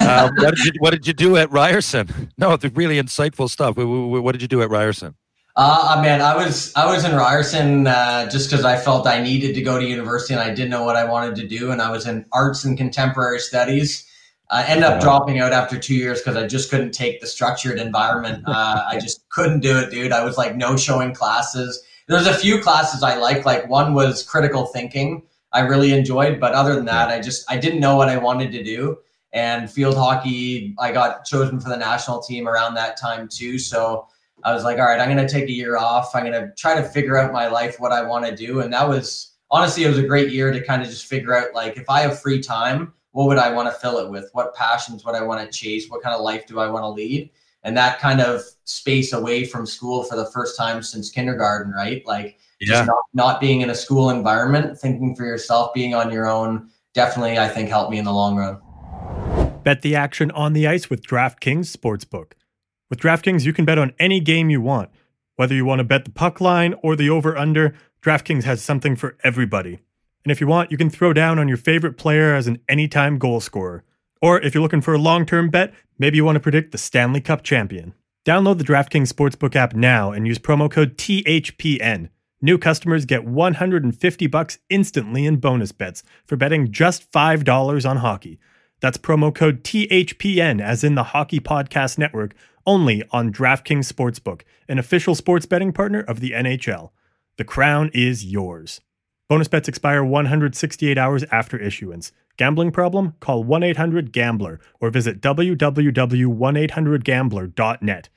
Um, what did you What did you do at Ryerson? No, the really insightful stuff. Wh- wh- wh- What did you do at Ryerson? Uh, man, I was I was in Ryerson uh, just because I felt I needed to go to university and I didn't know what I wanted to do, and I was in arts and contemporary studies. I ended up dropping out after two years because I just couldn't take the structured environment. Uh, I just couldn't do it, dude. I was like no showing classes. There's a few classes I liked. Like one was critical thinking. I really enjoyed, but other than that, I just I didn't know what I wanted to do. And field hockey, I got chosen for the national team around that time too. So I was like, all right, I'm going to take a year off. I'm going to try to figure out my life, what I want to do. And that was honestly, it was a great year to kind of just figure out like, if I have free time, what would I want to fill it with? What passions would I want to chase? What kind of life do I want to lead? And that kind of space away from school for the first time since kindergarten, right? Like, just not, not being in a school environment, thinking for yourself, being on your own, definitely, I think, helped me in the long run. Bet the action on the ice with DraftKings Sportsbook. With DraftKings, you can bet on any game you want. Whether you want to bet the puck line or the over under, DraftKings has something for everybody. And if you want, you can throw down on your favorite player as an anytime goal scorer. Or if you're looking for a long term bet, maybe you want to predict the Stanley Cup champion. Download the DraftKings Sportsbook app now and use promo code THPN. New customers get 150 bucks instantly in bonus bets for betting just $5 on hockey. That's promo code THPN, as in the Hockey Podcast Network, only on DraftKings Sportsbook, an official sports betting partner of the NHL. The crown is yours. Bonus bets expire 168 hours after issuance. Gambling problem? Call 1 800 Gambler or visit www.1800Gambler.net.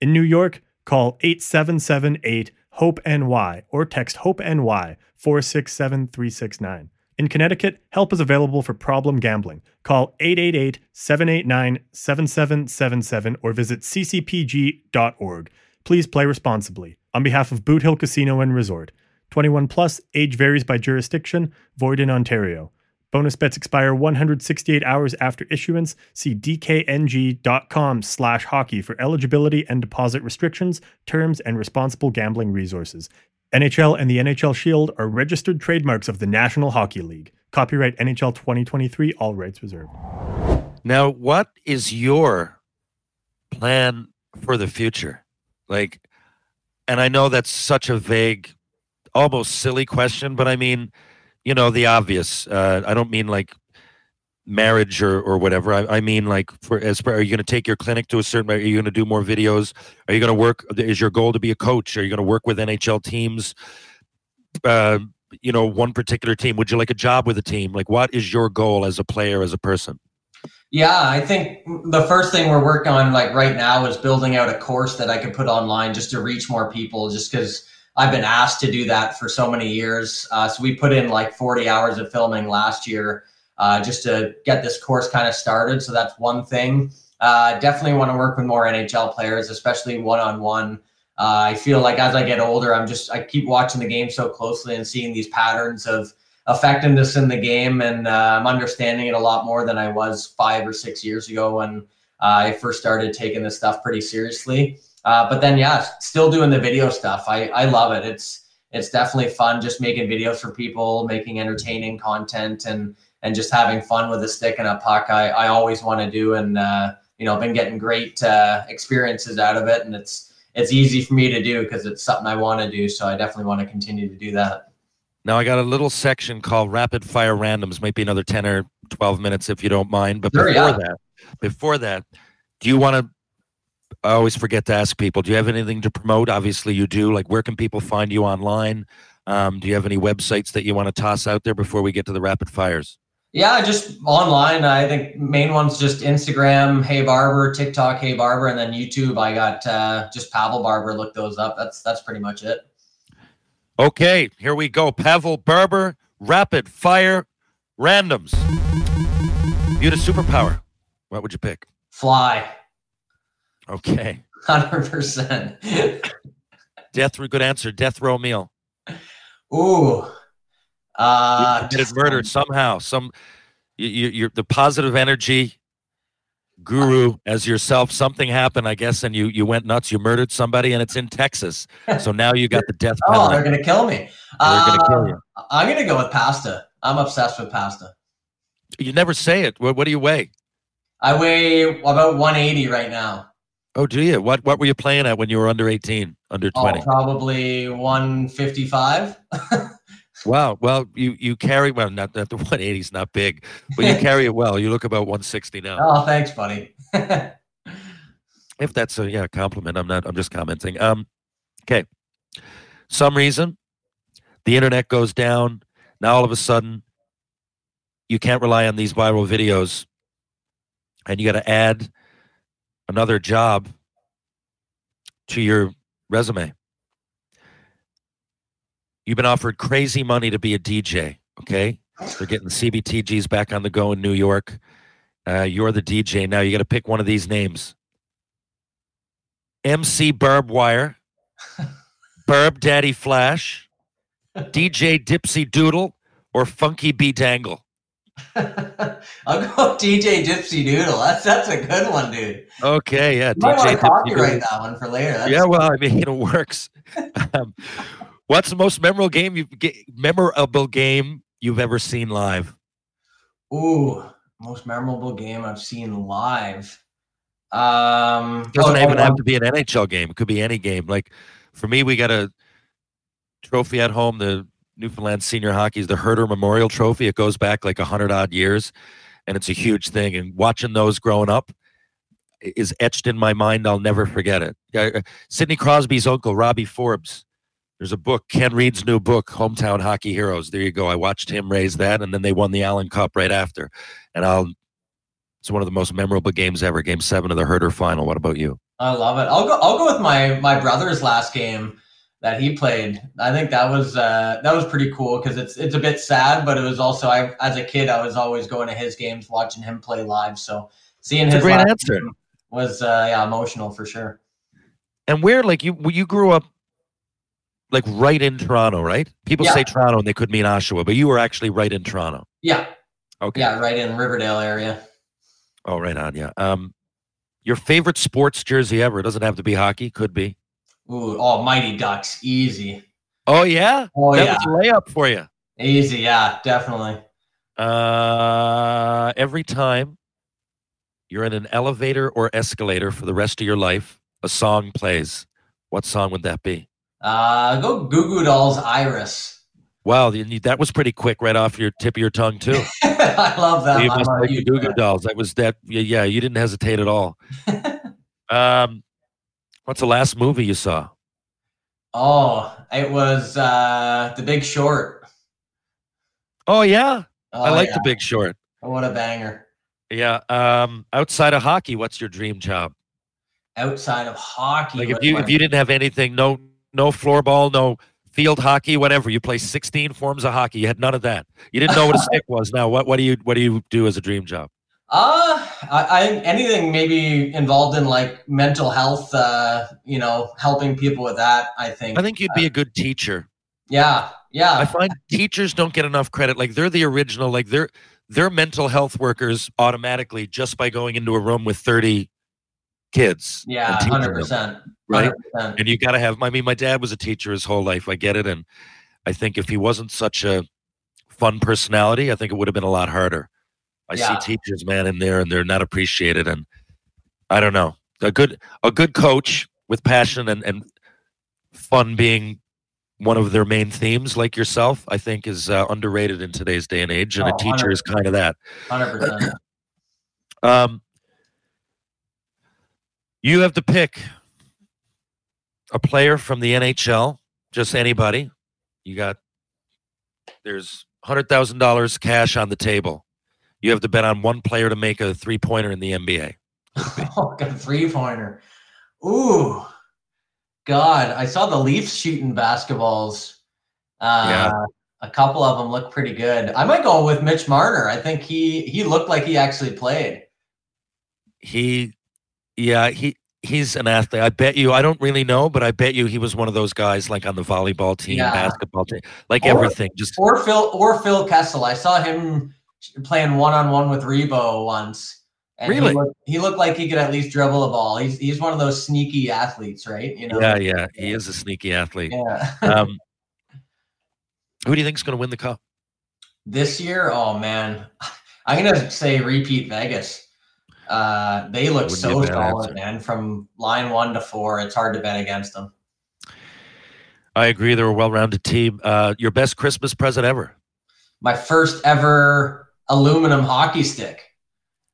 In New York, call 8778 HOPE NY or text HOPE NY 467 369. In Connecticut, help is available for problem gambling. Call 888 789 7777 or visit ccpg.org. Please play responsibly. On behalf of Boot Hill Casino and Resort, 21 plus, age varies by jurisdiction, void in Ontario. Bonus bets expire 168 hours after issuance. See dkng.com slash hockey for eligibility and deposit restrictions, terms, and responsible gambling resources. NHL and the NHL Shield are registered trademarks of the National Hockey League. Copyright NHL 2023, all rights reserved. Now, what is your plan for the future? Like, and I know that's such a vague, almost silly question, but I mean, you know, the obvious. Uh, I don't mean like marriage or, or whatever. I, I mean, like, for as far, are you going to take your clinic to a certain? Are you going to do more videos? Are you going to work? Is your goal to be a coach? Are you going to work with NHL teams? Uh, you know, one particular team. Would you like a job with a team? Like, what is your goal as a player, as a person? Yeah, I think the first thing we're working on like right now is building out a course that I could put online just to reach more people. Just because I've been asked to do that for so many years. Uh, so we put in like 40 hours of filming last year uh, just to get this course kind of started. So that's one thing. Uh, definitely want to work with more NHL players, especially one on one. I feel like as I get older, I'm just I keep watching the game so closely and seeing these patterns of effectiveness in the game, and uh, I'm understanding it a lot more than I was five or six years ago when uh, I first started taking this stuff pretty seriously. Uh, but then, yeah, still doing the video stuff. I I love it. It's it's definitely fun just making videos for people, making entertaining content, and and just having fun with a stick and a puck. I I always want to do, and uh, you know, been getting great uh, experiences out of it, and it's it's easy for me to do because it's something I want to do. So I definitely want to continue to do that. Now I got a little section called rapid fire randoms. Might be another ten or twelve minutes if you don't mind. But Sure, before yeah. that, before that, do you want to? I always forget to ask people. Do you have anything to promote? Obviously, you do. Like, where can people find you online? Um, do you have any websites that you want to toss out there before we get to the rapid fires? Yeah, just online. I think main one's just Instagram, Hey Barber, TikTok, Hey Barber, and then YouTube. I got uh, just Pavel Barber. Look those up. That's that's pretty much it. Okay, here we go. Pavel Barber, rapid fire randoms. You had a superpower. What would you pick? Fly, Okay. hundred percent. Death row. Good answer. Death row meal. Ooh, You uh, committed murder somehow. Some you, you, you're the positive energy guru as yourself. Something happened, I guess, and you you went nuts. You murdered somebody, and it's in Texas. So now you got the death penalty. Oh, they're gonna kill me. They're gonna Uh, kill you. I'm gonna go with pasta. I'm obsessed with pasta. You never say it. What, what do you weigh? I weigh about 180 right now. Oh, do you? What what were you playing at when you were under eighteen, under Oh, twenty? probably 155. Wow. Well, you you carry well. Not not the one eighty is not big, but you carry it well. You look about one sixty now. Oh, thanks, buddy. If that's a yeah compliment, I'm not. I'm just commenting. Um, okay. Some reason, the internet goes down. Now all of a sudden, you can't rely on these viral videos, and you got to add another job to your resume. You've been offered crazy money to be a DJ. Okay, they're getting CBGBs back on the go in New York. Uh, you're the DJ now. You got to pick one of these names. MC Barb Wire, Burb Daddy Flash, DJ Dipsy Doodle, or Funky B Dangle. I'll go DJ Dipsy Doodle. That's that's a good one, dude. Okay, yeah, You might want DJ to copyright that one for later. That's, Yeah, well, I mean, it works. um, what's the most memorable game you memorable game you've ever seen live? Ooh, most memorable game I've seen live. Um, doesn't oh, even oh, have to be an NHL game. It could be any game. Like for me, we got a trophy at home. The Newfoundland Senior Hockey is the Herder Memorial Trophy. It goes back like a hundred odd years, and it's a huge thing. And watching those growing up is etched in my mind. I'll never forget it. Uh, Sidney Crosby's uncle, Robbie Forbes. There's a book, Ken Reed's new book, Hometown Hockey Heroes. There you go. I watched him raise that, and then they won the Allen Cup right after. And I'll. It's one of the most memorable games ever. Game seven of the Herder final. What about you? I love it. I'll go. I'll go with my my brother's last game that he played. I think that was uh, that was pretty cool because it's it's a bit sad, but it was also I as a kid I was always going to his games, watching him play live. So seeing It's his great answer. was uh, yeah emotional for sure. And where, like you, you grew up, like right in Toronto, right? People Yeah. say Toronto and they could mean Oshawa, but you were actually right in Toronto. Yeah, Okay. Yeah, right in Riverdale area. Oh, right on. Yeah. Um, your favorite sports jersey ever? It doesn't have to be hockey. Could be. Ooh, oh, Mighty Ducks, easy. Oh yeah. Oh that yeah, was a layup for you. easy. Yeah, definitely. Uh, every time you're in an elevator or escalator for the rest of your life, a song plays. What song would that be? Uh, go Goo Goo Dolls, Iris. Wow, that was pretty quick, right off your tip of your tongue too. I love that. you must like the Goo Goo. Dolls. That was that. Yeah, you didn't hesitate at all. um, what's the last movie you saw? Oh, it was uh, The Big Short. Oh yeah, Oh, I like yeah. The Big Short. What a banger. Yeah. Um, outside of hockey, what's your dream job? Outside of hockey, Like if you if you didn't have anything, no no floorball, no field hockey, whatever. You play 16 forms of hockey. You had none of that. You didn't know what a stick was. Now what what do you what do you do as a dream job? Uh, I, I anything maybe involved in like mental health, uh, you know, helping people with that. I think. I think you'd be a good teacher. Yeah, yeah. I find teachers don't get enough credit. Like they're the original, like they're they're mental health workers automatically just by going into a room with 30 kids. yeah, hundred percent. Right. Hundred percent. And you gotta have I mean, my dad was a teacher his whole life. I get it. And I think if he wasn't such a fun personality, I think it would have been a lot harder. I Yeah. see teachers, man, in there and they're not appreciated. And I don't know. A good a good coach with passion and, and fun being one of their main themes, like yourself, I think is uh, underrated in today's day and age. And a Oh, teacher is kind of that. Hundred percent. Um, you have to pick a player from the NHL, just anybody. You got there's hundred thousand dollars cash on the table. You have to bet on one player to make a three pointer in the NBA. Oh, got a three pointer. Ooh, God! I saw the Leafs shooting basketballs. Uh, Yeah. A couple of them look pretty good. I might go with Mitch Marner. I think he he looked like he actually played. He, yeah, he he's an athlete. I bet you. I don't really know, but I bet you he was one of those guys like on the volleyball team, Yeah. basketball team, like Or- everything. Just Or Phil or Phil Kessel. I saw him playing one on one with Rebo once. And Really? He looked, he looked like he could at least dribble a ball. He's he's one of those sneaky athletes, right? You know. yeah, yeah, he is a sneaky athlete. Yeah. Um, who do you think's going to win the cup? This year, oh man, I'm gonna say repeat Vegas. Uh, they look so solid, answer. man. From line one to four, it's hard to bet against them. I agree. They're a well-rounded team. Uh, your best Christmas present ever? My first ever aluminum hockey stick.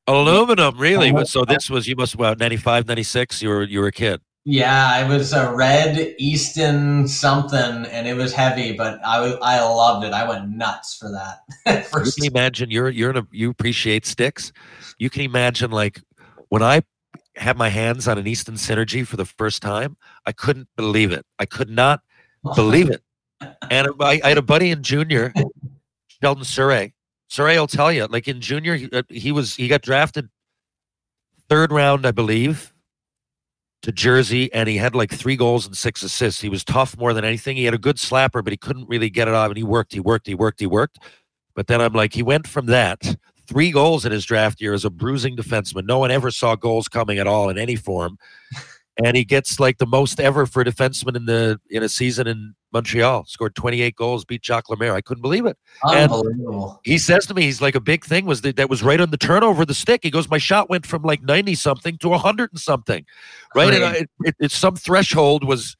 Aluminum, really? Uh-huh. So this was you must well 95, 96, You were you were a kid. Yeah, it was a red Easton something, and it was heavy, but I I loved it. I went nuts for that. You First- can imagine you're you're a, you appreciate sticks. You can imagine like when I had my hands on an Easton Synergy for the first time, I couldn't believe it. I could not believe it. And I, I had a buddy in junior, Sheldon Souray. Souray will tell you, like in junior, he, uh, he was he got drafted third round, I believe, to Jersey, and he had like three goals and six assists. He was tough more than anything. He had a good slapper, but he couldn't really get it off. And he worked, he worked, he worked, he worked. But then I'm like, he went from that three goals in his draft year as a bruising defenseman. No one ever saw goals coming at all in any form. And he gets like the most ever for a defenseman in the in a season in Montreal. Scored 28 goals, beat Jacques Lemaire. I couldn't believe it. And- Unbelievable. He says to me, he's like a big thing was that that was right on the turnover of the stick. He goes, my shot went from like 90 something to 100 and something, right? And I, it, it, it- some threshold was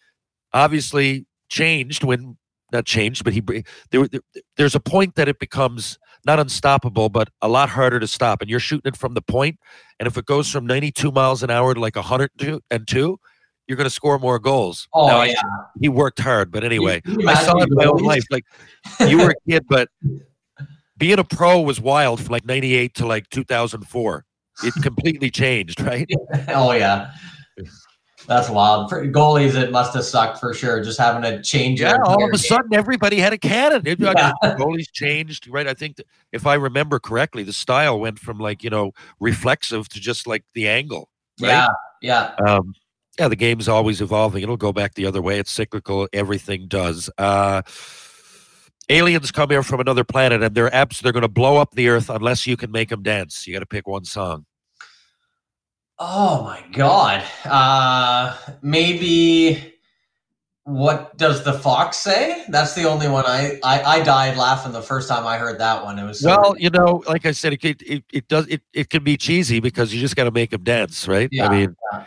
obviously changed when not changed, but he there, there there's a point that it becomes not unstoppable, but a lot harder to stop. And you're shooting it from the point, and if it goes from 92 miles an hour to like 102 you're going to score more goals. Oh Now, yeah. he worked hard, but anyway, I saw it in my own life. Like you were a kid, but being a pro was wild from like 98 to like 2004. It completely changed, right? Oh yeah. That's wild. For goalies, it must have sucked for sure. Just having to change. Yeah, all of a sudden everybody had a cannon. It, I Yeah. mean, goalies changed, right? I think that if I remember correctly, the style went from like, you know, reflexive to just like the angle. Right? Yeah, yeah. Um, yeah, the game's always evolving. It'll go back the other way. It's cyclical. Everything does. Uh, aliens come here from another planet and they're abs- they're going to blow up the earth unless you can make them dance. You got to pick one song. Oh my god. Uh maybe what does the fox say? That's the only one I I, I died laughing the first time I heard that one. It was so Well, you know, like I said, it it, it, does it, it can be cheesy because you just got to make them dance, right? Yeah, I mean, yeah.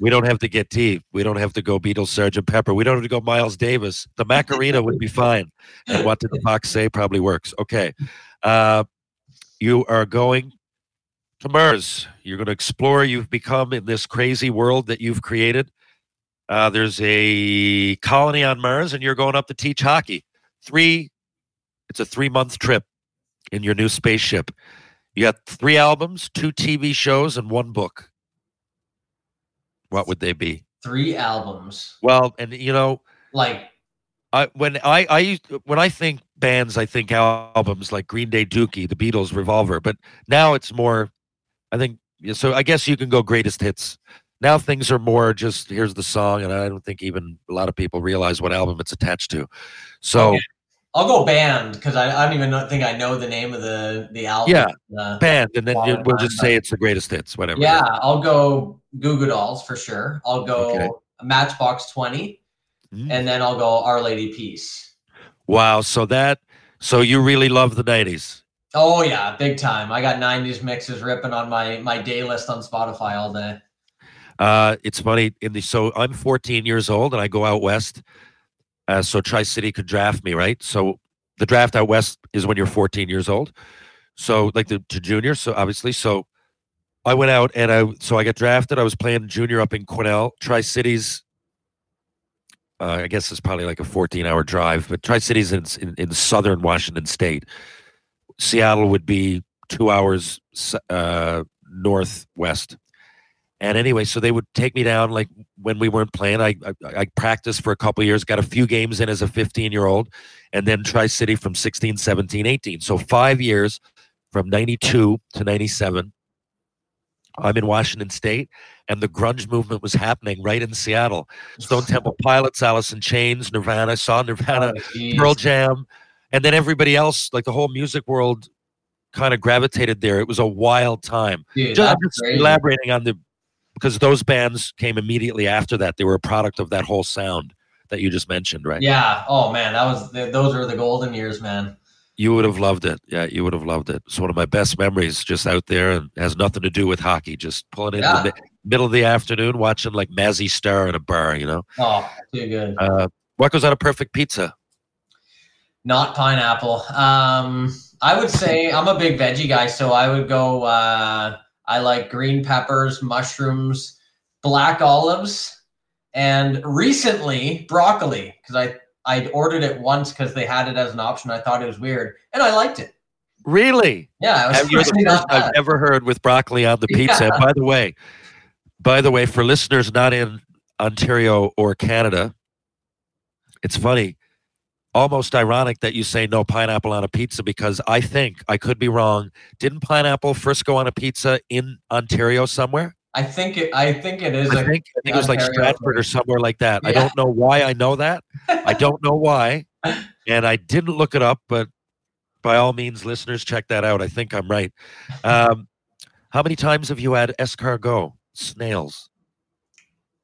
we don't have to get deep. We don't have to go Beatles, Sergeant Pepper. We don't have to go Miles Davis. The Macarena would be fine. And what did the fox say? Probably works. Okay, uh, you are going to Mars. You're going to explore. You've become in this crazy world that you've created. Uh, there's a colony on Mars, and you're going up to teach hockey. Three. It's a three month trip in your new spaceship. You got three albums, two TV shows, and one book. What would they be? three albums. Well, and you know, Like I when I I used when I think bands, I think albums like Green Day, Dookie, The Beatles, Revolver. But now it's more. I think so. I guess you can go greatest hits. Now things are more just here's the song, and I don't think even a lot of people realize what album it's attached to. So Okay. I'll go band because I, I don't even think I know the name of the the album. Yeah. Uh, band, and then you, we'll just say it's the greatest hits, whatever. yeah, I'll go Goo Goo Dolls for sure. I'll go Okay. Matchbox Twenty, Mhm. and then I'll go Our Lady Peace. Wow. So that so you really love the '90s. Oh yeah, big time. I got '90s mixes ripping on my my day list on Spotify all day. Uh, it's funny in the so I'm 14 years old and I go out west. Uh, so Tri City could draft me, right? So the draft out west is when you're 14 years old. So like the to junior. So obviously, so I went out and I so I got drafted. I was playing junior up in Quesnel. Tri Cities. Uh, I guess it's probably like a 14 hour drive, but Tri Cities in, in in southern Washington State. Seattle would be two hours uh, northwest. And anyway, so they would take me down like when we weren't playing. I I, I practiced for a couple years, got a few games in as a 15 year old, and then Tri City from 16, 17, 18. So five years from 92 to 97. I'm in Washington State, and the grunge movement was happening right in Seattle. Stone Temple Pilots, Alice in Chains, Nirvana. I saw Nirvana, Oh. Pearl Jam, and then everybody else, like the whole music world, kind of gravitated there. It was a wild time Dude, just, just elaborating on the because those bands came immediately after that. They were a product of that whole sound that you just mentioned, right? Yeah. Oh man, that was those were the golden years, man. You would have loved it. Yeah, you would have loved it. It's one of my best memories, just out there, and has nothing to do with hockey. Just pulling in Yeah. the middle of the afternoon, watching like Mazzy Star in a bar. You know, Oh, too good. uh, what goes on a perfect pizza? Not pineapple. Um, I would say I'm a big veggie guy, so I would go. Uh, I like green peppers, mushrooms, black olives, and recently broccoli because I I ordered it once because they had it as an option. I thought it was weird, and I liked it. Really? Yeah, it was Have- You're the first I've ever heard with broccoli on the pizza. Yeah. By the way, by the way, for listeners not in Ontario or Canada, it's funny, almost ironic that you say no pineapple on a pizza because I think I could be wrong. Didn't pineapple first go on a pizza in Ontario somewhere? I think it. I think it is. I think I think it was like Stratford or somewhere like that. I don't know why I know that. I don't know why, and I didn't look it up. But by all means, listeners, check that out. I think I'm right. Um, how many times have you had escargot, snails?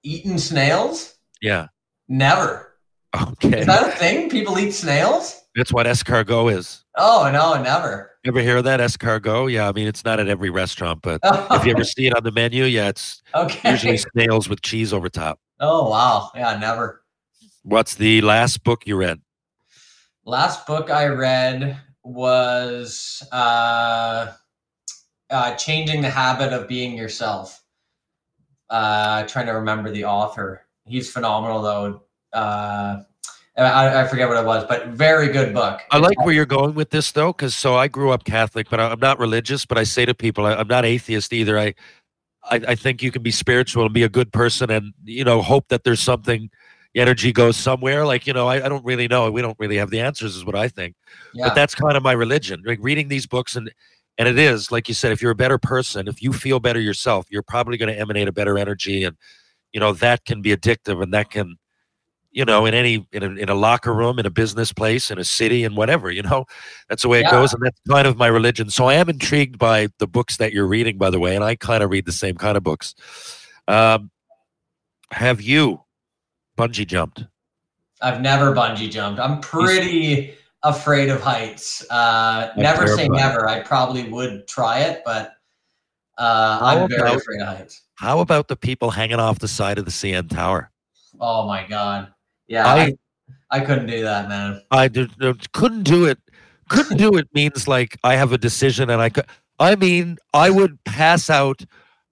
eaten snails. Yeah. Never. Okay, Is that a thing? People eat snails? that's what escargot is. Oh no, never. You ever hear of that escargot? Yeah, I mean it's not at every restaurant, but if you ever see it on the menu, yeah, it's okay. usually snails with cheese over top. Oh wow, yeah, never. What's the last book you read? Last book I read was uh, uh, "Changing the Habit of Being Yourself." Uh, trying to remember the author. He's phenomenal though. Uh, I, I forget what it was, but very good book. I like where you're going with this though, because so I grew up Catholic, but I'm not religious. But I say to people, I, I'm not atheist either. I, I, I think you can be spiritual and be a good person, and you know, hope that there's something, energy goes somewhere. Like you know, I, I don't really know. We don't really have the answers, is what I think. Yeah. But that's kind of my religion. Like reading these books, and and it is like you said, if you're a better person, if you feel better yourself, you're probably going to emanate a better energy, and you know that can be addictive, and that can you know, in any in a, in a locker room, in a business place, in a city, and whatever. You know, that's the way it Yeah. goes, and that's kind of my religion. So I am intrigued by the books that you're reading, by the way, and I kind of read the same kind of books. Um, have you bungee jumped? I've never bungee jumped. I'm pretty afraid of heights. Uh, never say never. I probably would try it, but uh, I'm very about- afraid of heights. How about the people hanging off the side of the CN Tower? Oh my god. Yeah, I- I, couldn't do that, man. I did, uh, couldn't do it. Couldn't do it means like I have a decision and I could. I mean, I would pass out.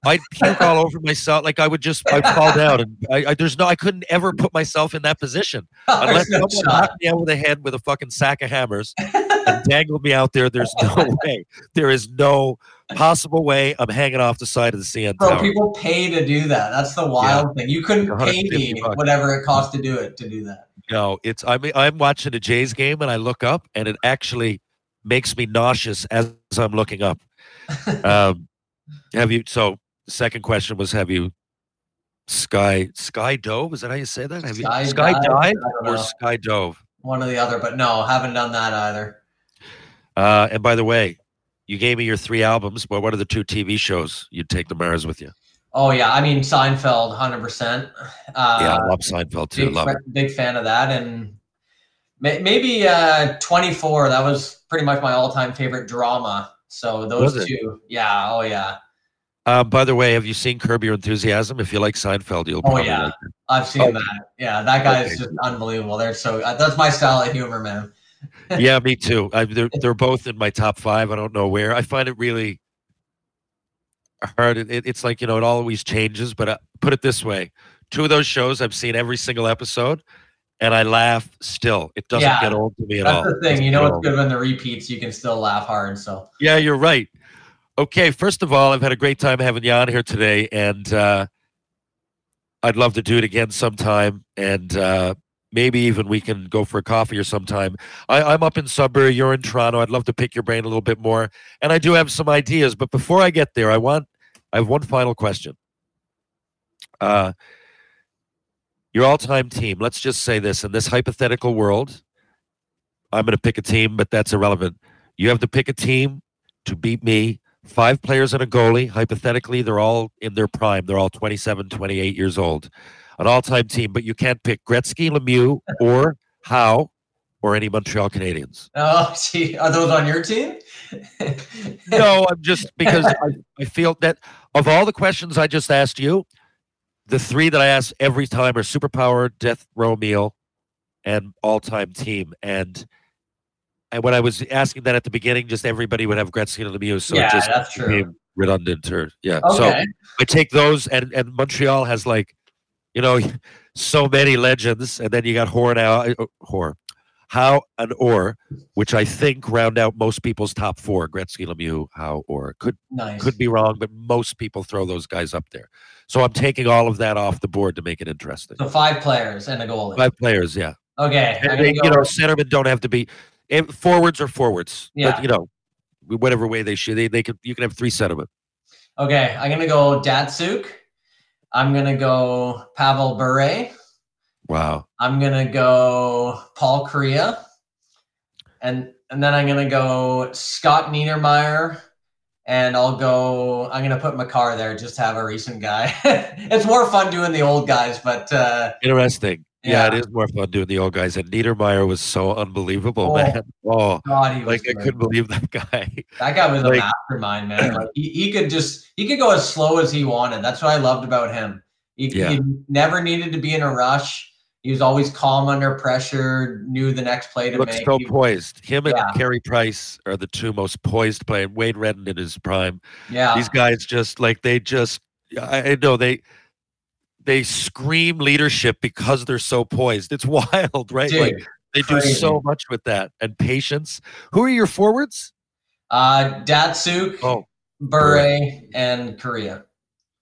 I'd puke all over myself. Like I would just, I'd fall down, and I, I there's no, I couldn't ever put myself in that position unless There's no someone shot. knocked me over the head with a fucking sack of hammers and dangled me out there. There's no way. There is no possible way. I'm hanging off the side of the CN Bro, Tower. people pay to do that. That's the wild thing. You couldn't pay me bucks. whatever it costs to do it to do that. No, it's I mean I'm watching a Jays game and I look up and it actually makes me nauseous as I'm looking up. um, have you? So second question was, have you sky sky dove? Is that how you say that? Have you Sky sky dive? dive or know. sky dove? One or the other, but no, haven't done that either. Uh, and by the way, you gave me your three albums, but what are the two TV shows you'd take the Mars with you? Oh yeah, I mean Seinfeld, hundred percent. Uh, yeah, I love Seinfeld too. big, Love big fan of that, and may, maybe uh, twenty four. That was pretty much my all time favorite drama. So those Was it? two, yeah, oh yeah, Uh, by the way, have you seen Curb Your Enthusiasm? If you like Seinfeld, you'll Oh, yeah. like. I've seen Okay. that. Yeah, that guy is just unbelievable. They're so uh, that's my style of humor, man. Yeah, me too. I, they're they're both in my top five. I don't know where. I find it really hard. It, it- it's like you know, it always changes. But uh, put it this way: two of those shows I've seen every single episode, and I laugh still. It doesn't Yeah, get old to me at all. That's the thing. You know, it's good when the repeats. You can still laugh hard. So Yeah, you're right. Okay, first of all, I've had a great time having you on here today, and uh, I'd love to do it again sometime, and uh, maybe even we can go for a coffee or sometime. I, I'm up in Sudbury, you're in Toronto. I'd love to pick your brain a little bit more, and I do have some ideas. But before I get there, I want I have one final question. Uh, your all-time team. Let's just say this: in this hypothetical world, I'm to pick a team, but that's irrelevant. You have to pick a team to beat me. Five players and a goalie. Hypothetically, they're all in their prime. They're all 27, 28 years old. An all time team, but you can't pick Gretzky, Lemieux, or Howe, or any Montreal Canadiens. oh, gee, are those on your team? No, I'm just because I, I feel that of all the questions I just asked you, the three that I ask every time are superpower, death row meal, and all time team. And and when I was asking that at the beginning, just everybody would have Gretzky and Lemieux. So it just that's true. became redundant or yeah. So I take those and and Montreal has like, you know, so many legends, and then you got Horn out uh, oh, Hor, Howe and Orr, which I think round out most people's top four: Gretzky, Lemieux, Howe, Orr. Could nice. could be wrong, but most people throw those guys up there. So I'm taking all of that off the board to make it interesting. So five players and a goalie. Five players, yeah. Okay. And they, go- you know, centermen don't have to be forwards or forwards. Yeah. But, you know, whatever way they should, they they could you can have three centermen. Okay, I'm gonna go Datsyuk. I'm gonna go Pavel Bure. Wow. I'm gonna go Paul Kariya. And and then I'm gonna go Scott Niedermayer. And I'll go I'm gonna put Makar there, just to have a recent guy. it's more fun doing the old guys, but uh Interesting. Yeah, it Yeah. is more fun doing the old guys. And Niedermayer was so unbelievable, Oh, man. Oh, God, he was like I couldn't believe that guy. That guy was a Like- mastermind, man. Like he, he could just he could go as slow as he wanted. That's what I loved about him. He, Yeah. he never needed to be in a rush. He was always calm under pressure, knew the next play to Looks make. so He- poised. Him and Yeah. Carey Price are the two most poised players. Wade Redden in his prime. yeah, These guys just like they just I know they they scream leadership because they're so poised. It's wild, right? dude. like they do so much with that and patience. Who are your forwards? uh, Datsyuk, Oh, Bure, and Kariya.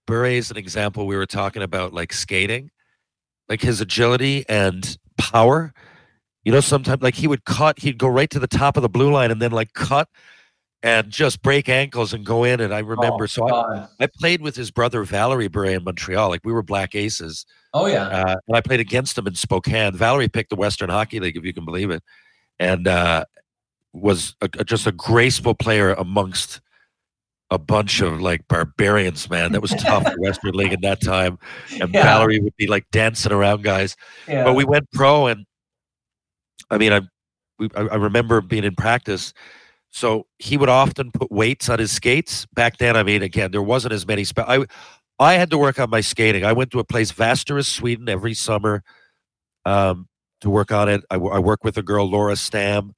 Bure is an example we were talking about, like skating, like his agility and power. You know, sometimes like he would cut, he'd go right to the top of the blue line and then like cut and just break ankles and go in. And I remember, Oh, so I, I played with his brother Valeri Bure in Montreal. Like we were black aces, oh yeah. uh, and I played against him in Spokane. Valeri picked the Western Hockey League, if you can believe it, and uh, was a, a- just a graceful player amongst a bunch of like barbarians. Man, that was tough. the Western League at that time, and Yeah. Valeri would be like dancing around guys. yeah. But we went pro, and I mean, I we, I I remember being in practice. So he would often put weights on his skates. Back then, I mean, again, there wasn't as many. Spe- I I had to work on my skating. I went to a place, Vasteras, Sweden, every summer um, to work on it. I, I worked with a girl, Laura Stamm.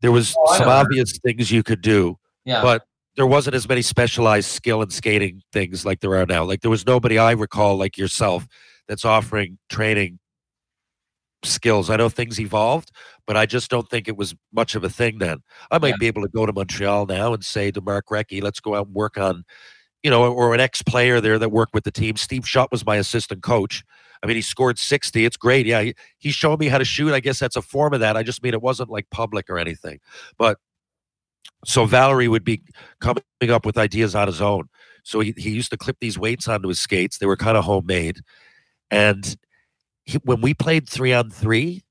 There was Oh, some obvious things you could do, yeah. but there wasn't as many specialized skill and skating things like there are now. Like there was nobody I recall like yourself that's offering training skills. I know things evolved, but I just don't think it was much of a thing then. I might Yeah. be able to go to Montreal now and say to Mark Recchi, let's go out and work on, you know, or an ex-player there that worked with the team. Steve Shutt was my assistant coach. I mean, he scored 60. It's great. Yeah, he, he showed me how to shoot. I guess that's a form of that. I just mean it wasn't like public or anything. But so Valeri would be coming up with ideas on his own. So he, he used to clip these weights onto his skates. They were kind of homemade. And he, when we played three on three,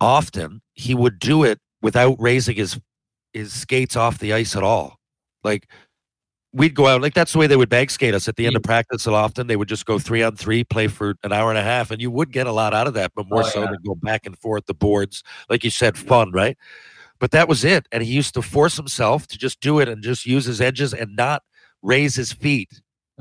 often he would do it without raising his his skates off the ice at all. Like we'd go out, like that's the way they would bag skate us at the end of mm. practice. And often they would just go three on three, play for an hour and a half, and you would get a lot out of that, but more Oh, so yeah. than go back and forth the boards, like you said, fun, right? But that was it. And he used to force himself to just do it and just use his edges and not raise his feet.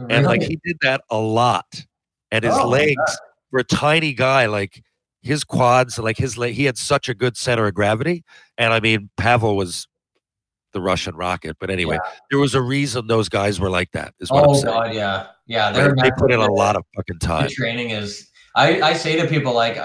And like he did that a lot. And his Oh, legs for a tiny guy, like his quads, like his leg, he had such a good center of gravity. And I mean, Pavel was the Russian rocket. But anyway, there was a reason those guys were like that, is what I'm Oh saying. god, yeah, yeah. They're They put in a lot of fucking time. the training is. I I say to people like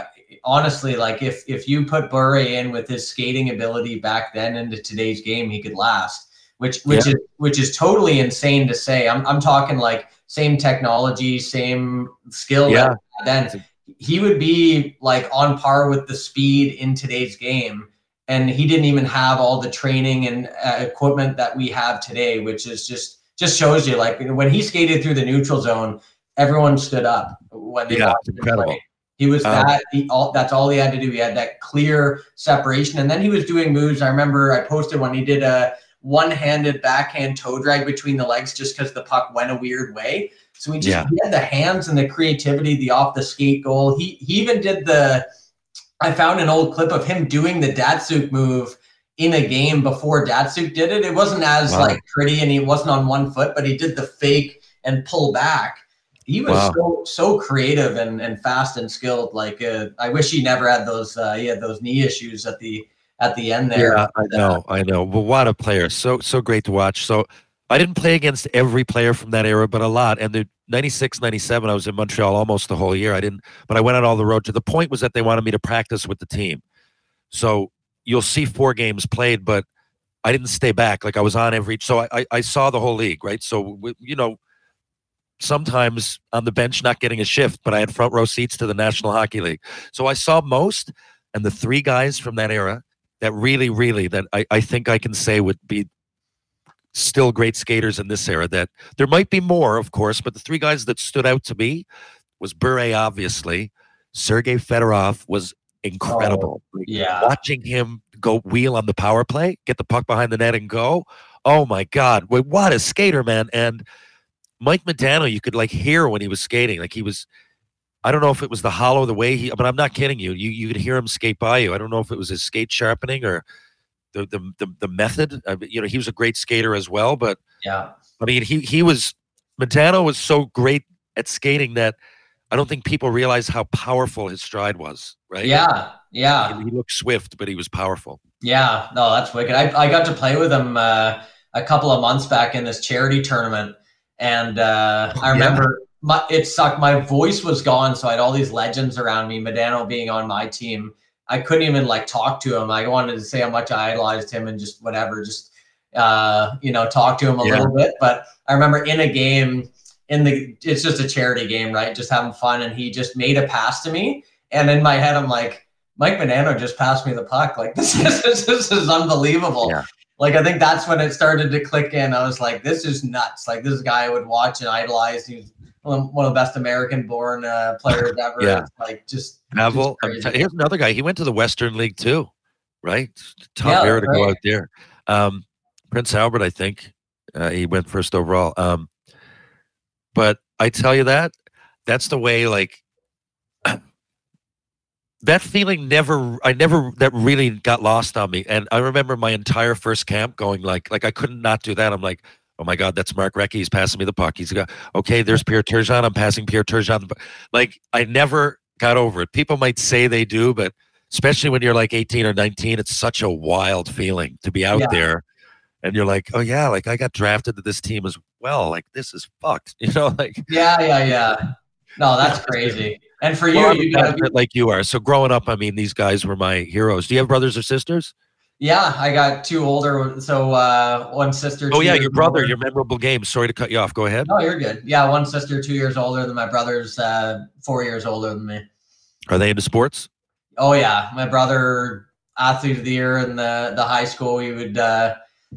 honestly, like if if you put Bure in with his skating ability back then into today's game, he could last. Which which is which is totally insane to say. I'm I'm talking like same technology, same skill. Yeah. Then he would be like on par with the speed in today's game. And he didn't even have all the training and uh, equipment that we have today, which is just just shows you like when he skated through the neutral zone, everyone stood up when they Yeah, watched incredible. play. He was Um, that he, all that's all he had to do. He had that clear separation, and then he was doing moves. I remember I posted when he did a one-handed backhand toe drag between the legs just because the puck went a weird way. So he just Yeah. he had the hands and the creativity, the off the skate goal. He he even did the. I found an old clip of him doing the Datsyuk move in a game before Datsyuk did it. It wasn't as Wow. like pretty, and he wasn't on one foot, but he did the fake and pull back. He was Wow. so so creative and, and fast and skilled. Like uh, I wish he never had those. Uh, he had those knee issues at the at the end there. Yeah, I know, I know. But what a player! So so great to watch. So I didn't play against every player from that era, but a lot. And the 96, 97, I was in Montreal almost the whole year. I didn't, but I went on all the road. To the point was that they wanted me to practice with the team. So you'll see four games played, but I didn't stay back. Like I was on every. So I I, I saw the whole league, right? So you know. Sometimes on the bench, not getting a shift, but I had front row seats to the National Hockey League. So I saw most, and the three guys from that era that really, really that I, I think I can say would be still great skaters in this era. That there might be more, of course, but the three guys that stood out to me was Bure, obviously. Sergey Fedorov was incredible. Oh, like, yeah. Watching him go wheel on the power play, get the puck behind the net and go. Oh my God. Wait, what a skater, man. And Mike Modano, you could like hear when he was skating. Like he was I don't know if it was the hollow, the way he, but I'm not kidding you. You you could hear him skate by you. I don't know if it was his skate sharpening or the the the, the method. You know, he was a great skater as well, but Yeah. I mean, he he was Modano was so great at skating that I don't think people realize how powerful his stride was. Right? Yeah. Yeah. He, he looked swift, but he was powerful. Yeah, no, that's wicked. I, I got to play with him uh, a couple of months back in this charity tournament, and uh, I Yeah. remember my, it sucked. My voice was gone, so I had all these legends around me. Modano being on my team, I couldn't even like talk to him. I wanted to say how much I idolized him and just whatever, just uh, you know, talk to him a Yeah. little bit. But I remember in a game, in the it's just a charity game, right? Just having fun, and he just made a pass to me, and in my head, I'm like. Mike Modano just passed me the puck. Like this is this, is unbelievable. Yeah. like I think that's when it started to click in. I was like, this is nuts. Like this guy I would watch and idolize. He's one of one of the best American-born uh, players ever. Yeah. It's like just Pavel, just I'm t- here's another guy. He went to the Western League too, right? Tough Yeah, era to go out there. Um, Prince Albert, I think uh, he went first overall. Um, but I tell you that that's the way. Like that feeling never. I never. That really got lost on me. And I remember my entire first camp going like, like I couldn't not do that. I'm like. Oh my God, that's Mark Recchi. He's passing me the puck. He's got okay. There's Pierre Turgeon. I'm passing Pierre Turgeon. Like I never got over it. People might say they do, but especially when you're like 18 or 19, it's such a wild feeling to be out Yeah. there and you're like, oh yeah, like I got drafted to this team as well. Like this is fucked, you know, like Yeah, yeah, yeah. No, that's crazy. And for you, you gotta be, like you are. So growing up, I mean, these guys were my heroes. Do you have brothers or sisters? yeah. I got two older, so uh, one sister. Oh yeah, your brother, older. your memorable game. Sorry to cut you off. Go ahead. No, you're good. Yeah, one sister, two years older than my brother's, uh, four years older than me. Are they into sports? Oh yeah, my brother, athlete of the year in the the high school. We would uh,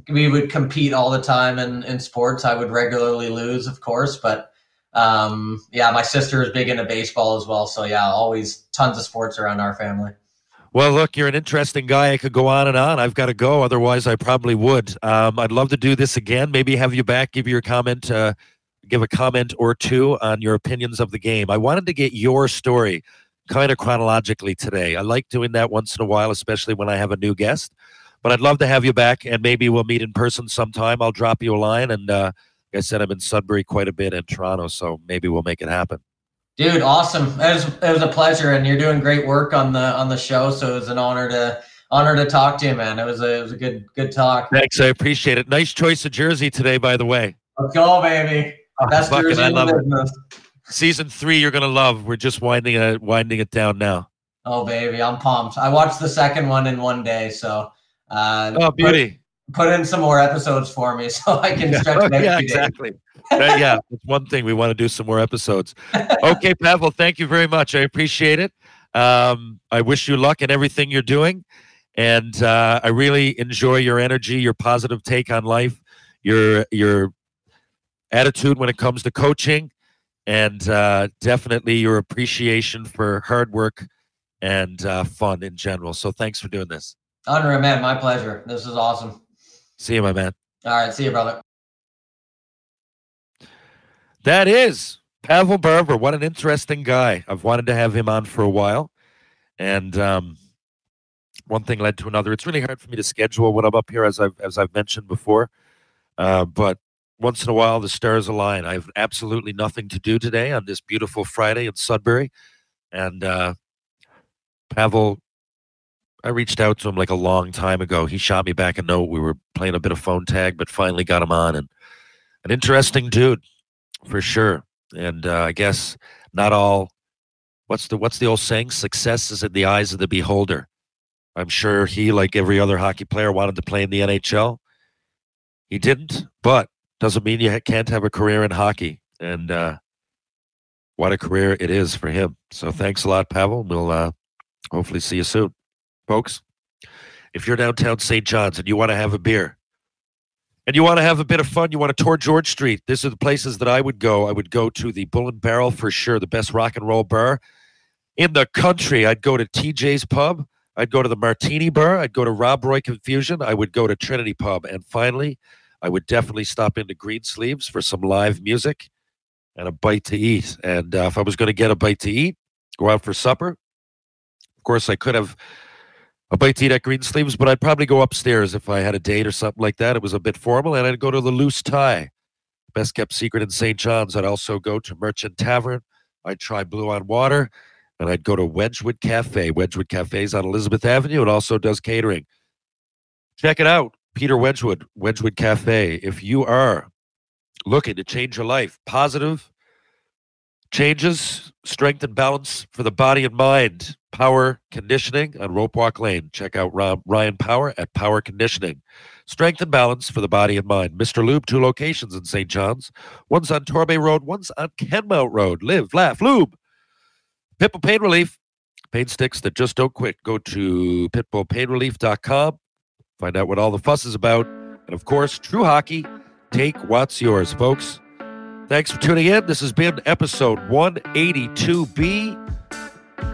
we would compete all the time in in sports. I would regularly lose, of course, but um, yeah, my sister is big into baseball as well. So yeah, always tons of sports around our family. Well, look, you're an interesting guy. I could go on and on. I've got to go. Otherwise, I probably would. Um, I'd love to do this again. Maybe have you back, give your comment, uh, give a comment or two on your opinions of the game. I wanted to get your story kind of chronologically today. I like doing that once in a while, especially when I have a new guest. But I'd love to have you back, and maybe we'll meet in person sometime. I'll drop you a line. And uh, like I said, I'm in Sudbury quite a bit in Toronto, so maybe we'll make it happen. Dude, awesome! It was it was a pleasure, and you're doing great work on the on the show. So it was an honor to honor to talk to you, man. It was a it was a good good talk. Thanks. I appreciate it. Nice choice of jersey today, by the way. Let's go, baby. Best Fucking, jersey I in love it. Season three you're gonna love. We're just winding it winding it down now. Oh, baby, I'm pumped. I watched the second one in one day, so uh, oh beauty put, put in some more episodes for me so I can stretch it out yeah a few days. exactly yeah it's one thing. We want to do some more episodes. Okay pavel thank you very much. I appreciate it. Um, i wish you luck in everything you're doing and uh, i really enjoy your energy your positive take on life your your attitude when it comes to coaching and uh, definitely your appreciation for hard work and uh, fun in general so thanks for doing this Unreal, man. My pleasure. This is awesome. see you my man All right, see you, brother. That is Pavel Barber. What an interesting guy. I've wanted to have him on for a while. And um, one thing led to another. It's really hard for me to schedule when I'm up here, as I've, as I've mentioned before. Uh, but once in a while, the stars align. I have absolutely nothing to do today on this beautiful Friday in Sudbury. And uh, Pavel, I reached out to him like a long time ago. He shot me back a note. We were playing a bit of phone tag, but finally got him on. And an interesting dude for sure. And uh, I guess not all. What's the what's the old saying? Success is in the eyes of the beholder. I'm sure he, like every other hockey player, wanted to play in the NHL. He didn't, but doesn't mean you can't have a career in hockey. And uh, what a career it is for him. So thanks a lot, Pavel. We'll uh, hopefully see you soon, folks. If you're downtown St. John's and you want to have a beer, and you want to have a bit of fun, you want to tour George Street. These are the places that I would go. I would go to the Bull and Barrel for sure, the best rock and roll bar in the country. I'd go to TJ's Pub. I'd go to the Martini Bar. I'd go to Rob Roy Confusion. I would go to Trinity Pub. And finally, I would definitely stop into Green Sleeves for some live music and a bite to eat. And uh, if I was going to get a bite to eat, go out for supper. Of course, I could have a bite to eat at Green Sleeves, but I'd probably go upstairs if I had a date or something like that. It was a bit formal, and I'd go to the Loose Tie, best kept secret in St. John's. I'd also go to Merchant Tavern. I'd try Blue on Water, and I'd go to Wedgwood Cafe. Wedgwood Cafe is on Elizabeth Avenue. It also does catering. Check it out, Peter Wedgwood, Wedgwood Cafe. If you are looking to change your life, positive changes, strength and balance for the body and mind. Power Conditioning on Rope Walk Lane. Check out Ryan Power at Power Conditioning. Strength and balance for the body and mind. Mr. Lube, two locations in St. John's. One's on Torbay Road, one's on Kenmount Road. Live, laugh, lube. Pitbull Pain Relief. Pain sticks that just don't quit. Go to pitbullpainrelief.com. Find out what all the fuss is about. And of course, True Hockey, take what's yours, folks. Thanks for tuning in. This has been episode 182B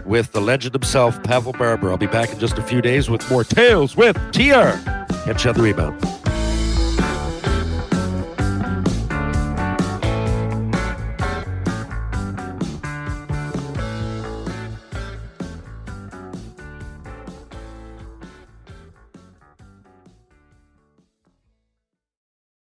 with the legend himself, Pavel Barber. I'll be back in just a few days with more Tales with TR. Catch you on the rebound.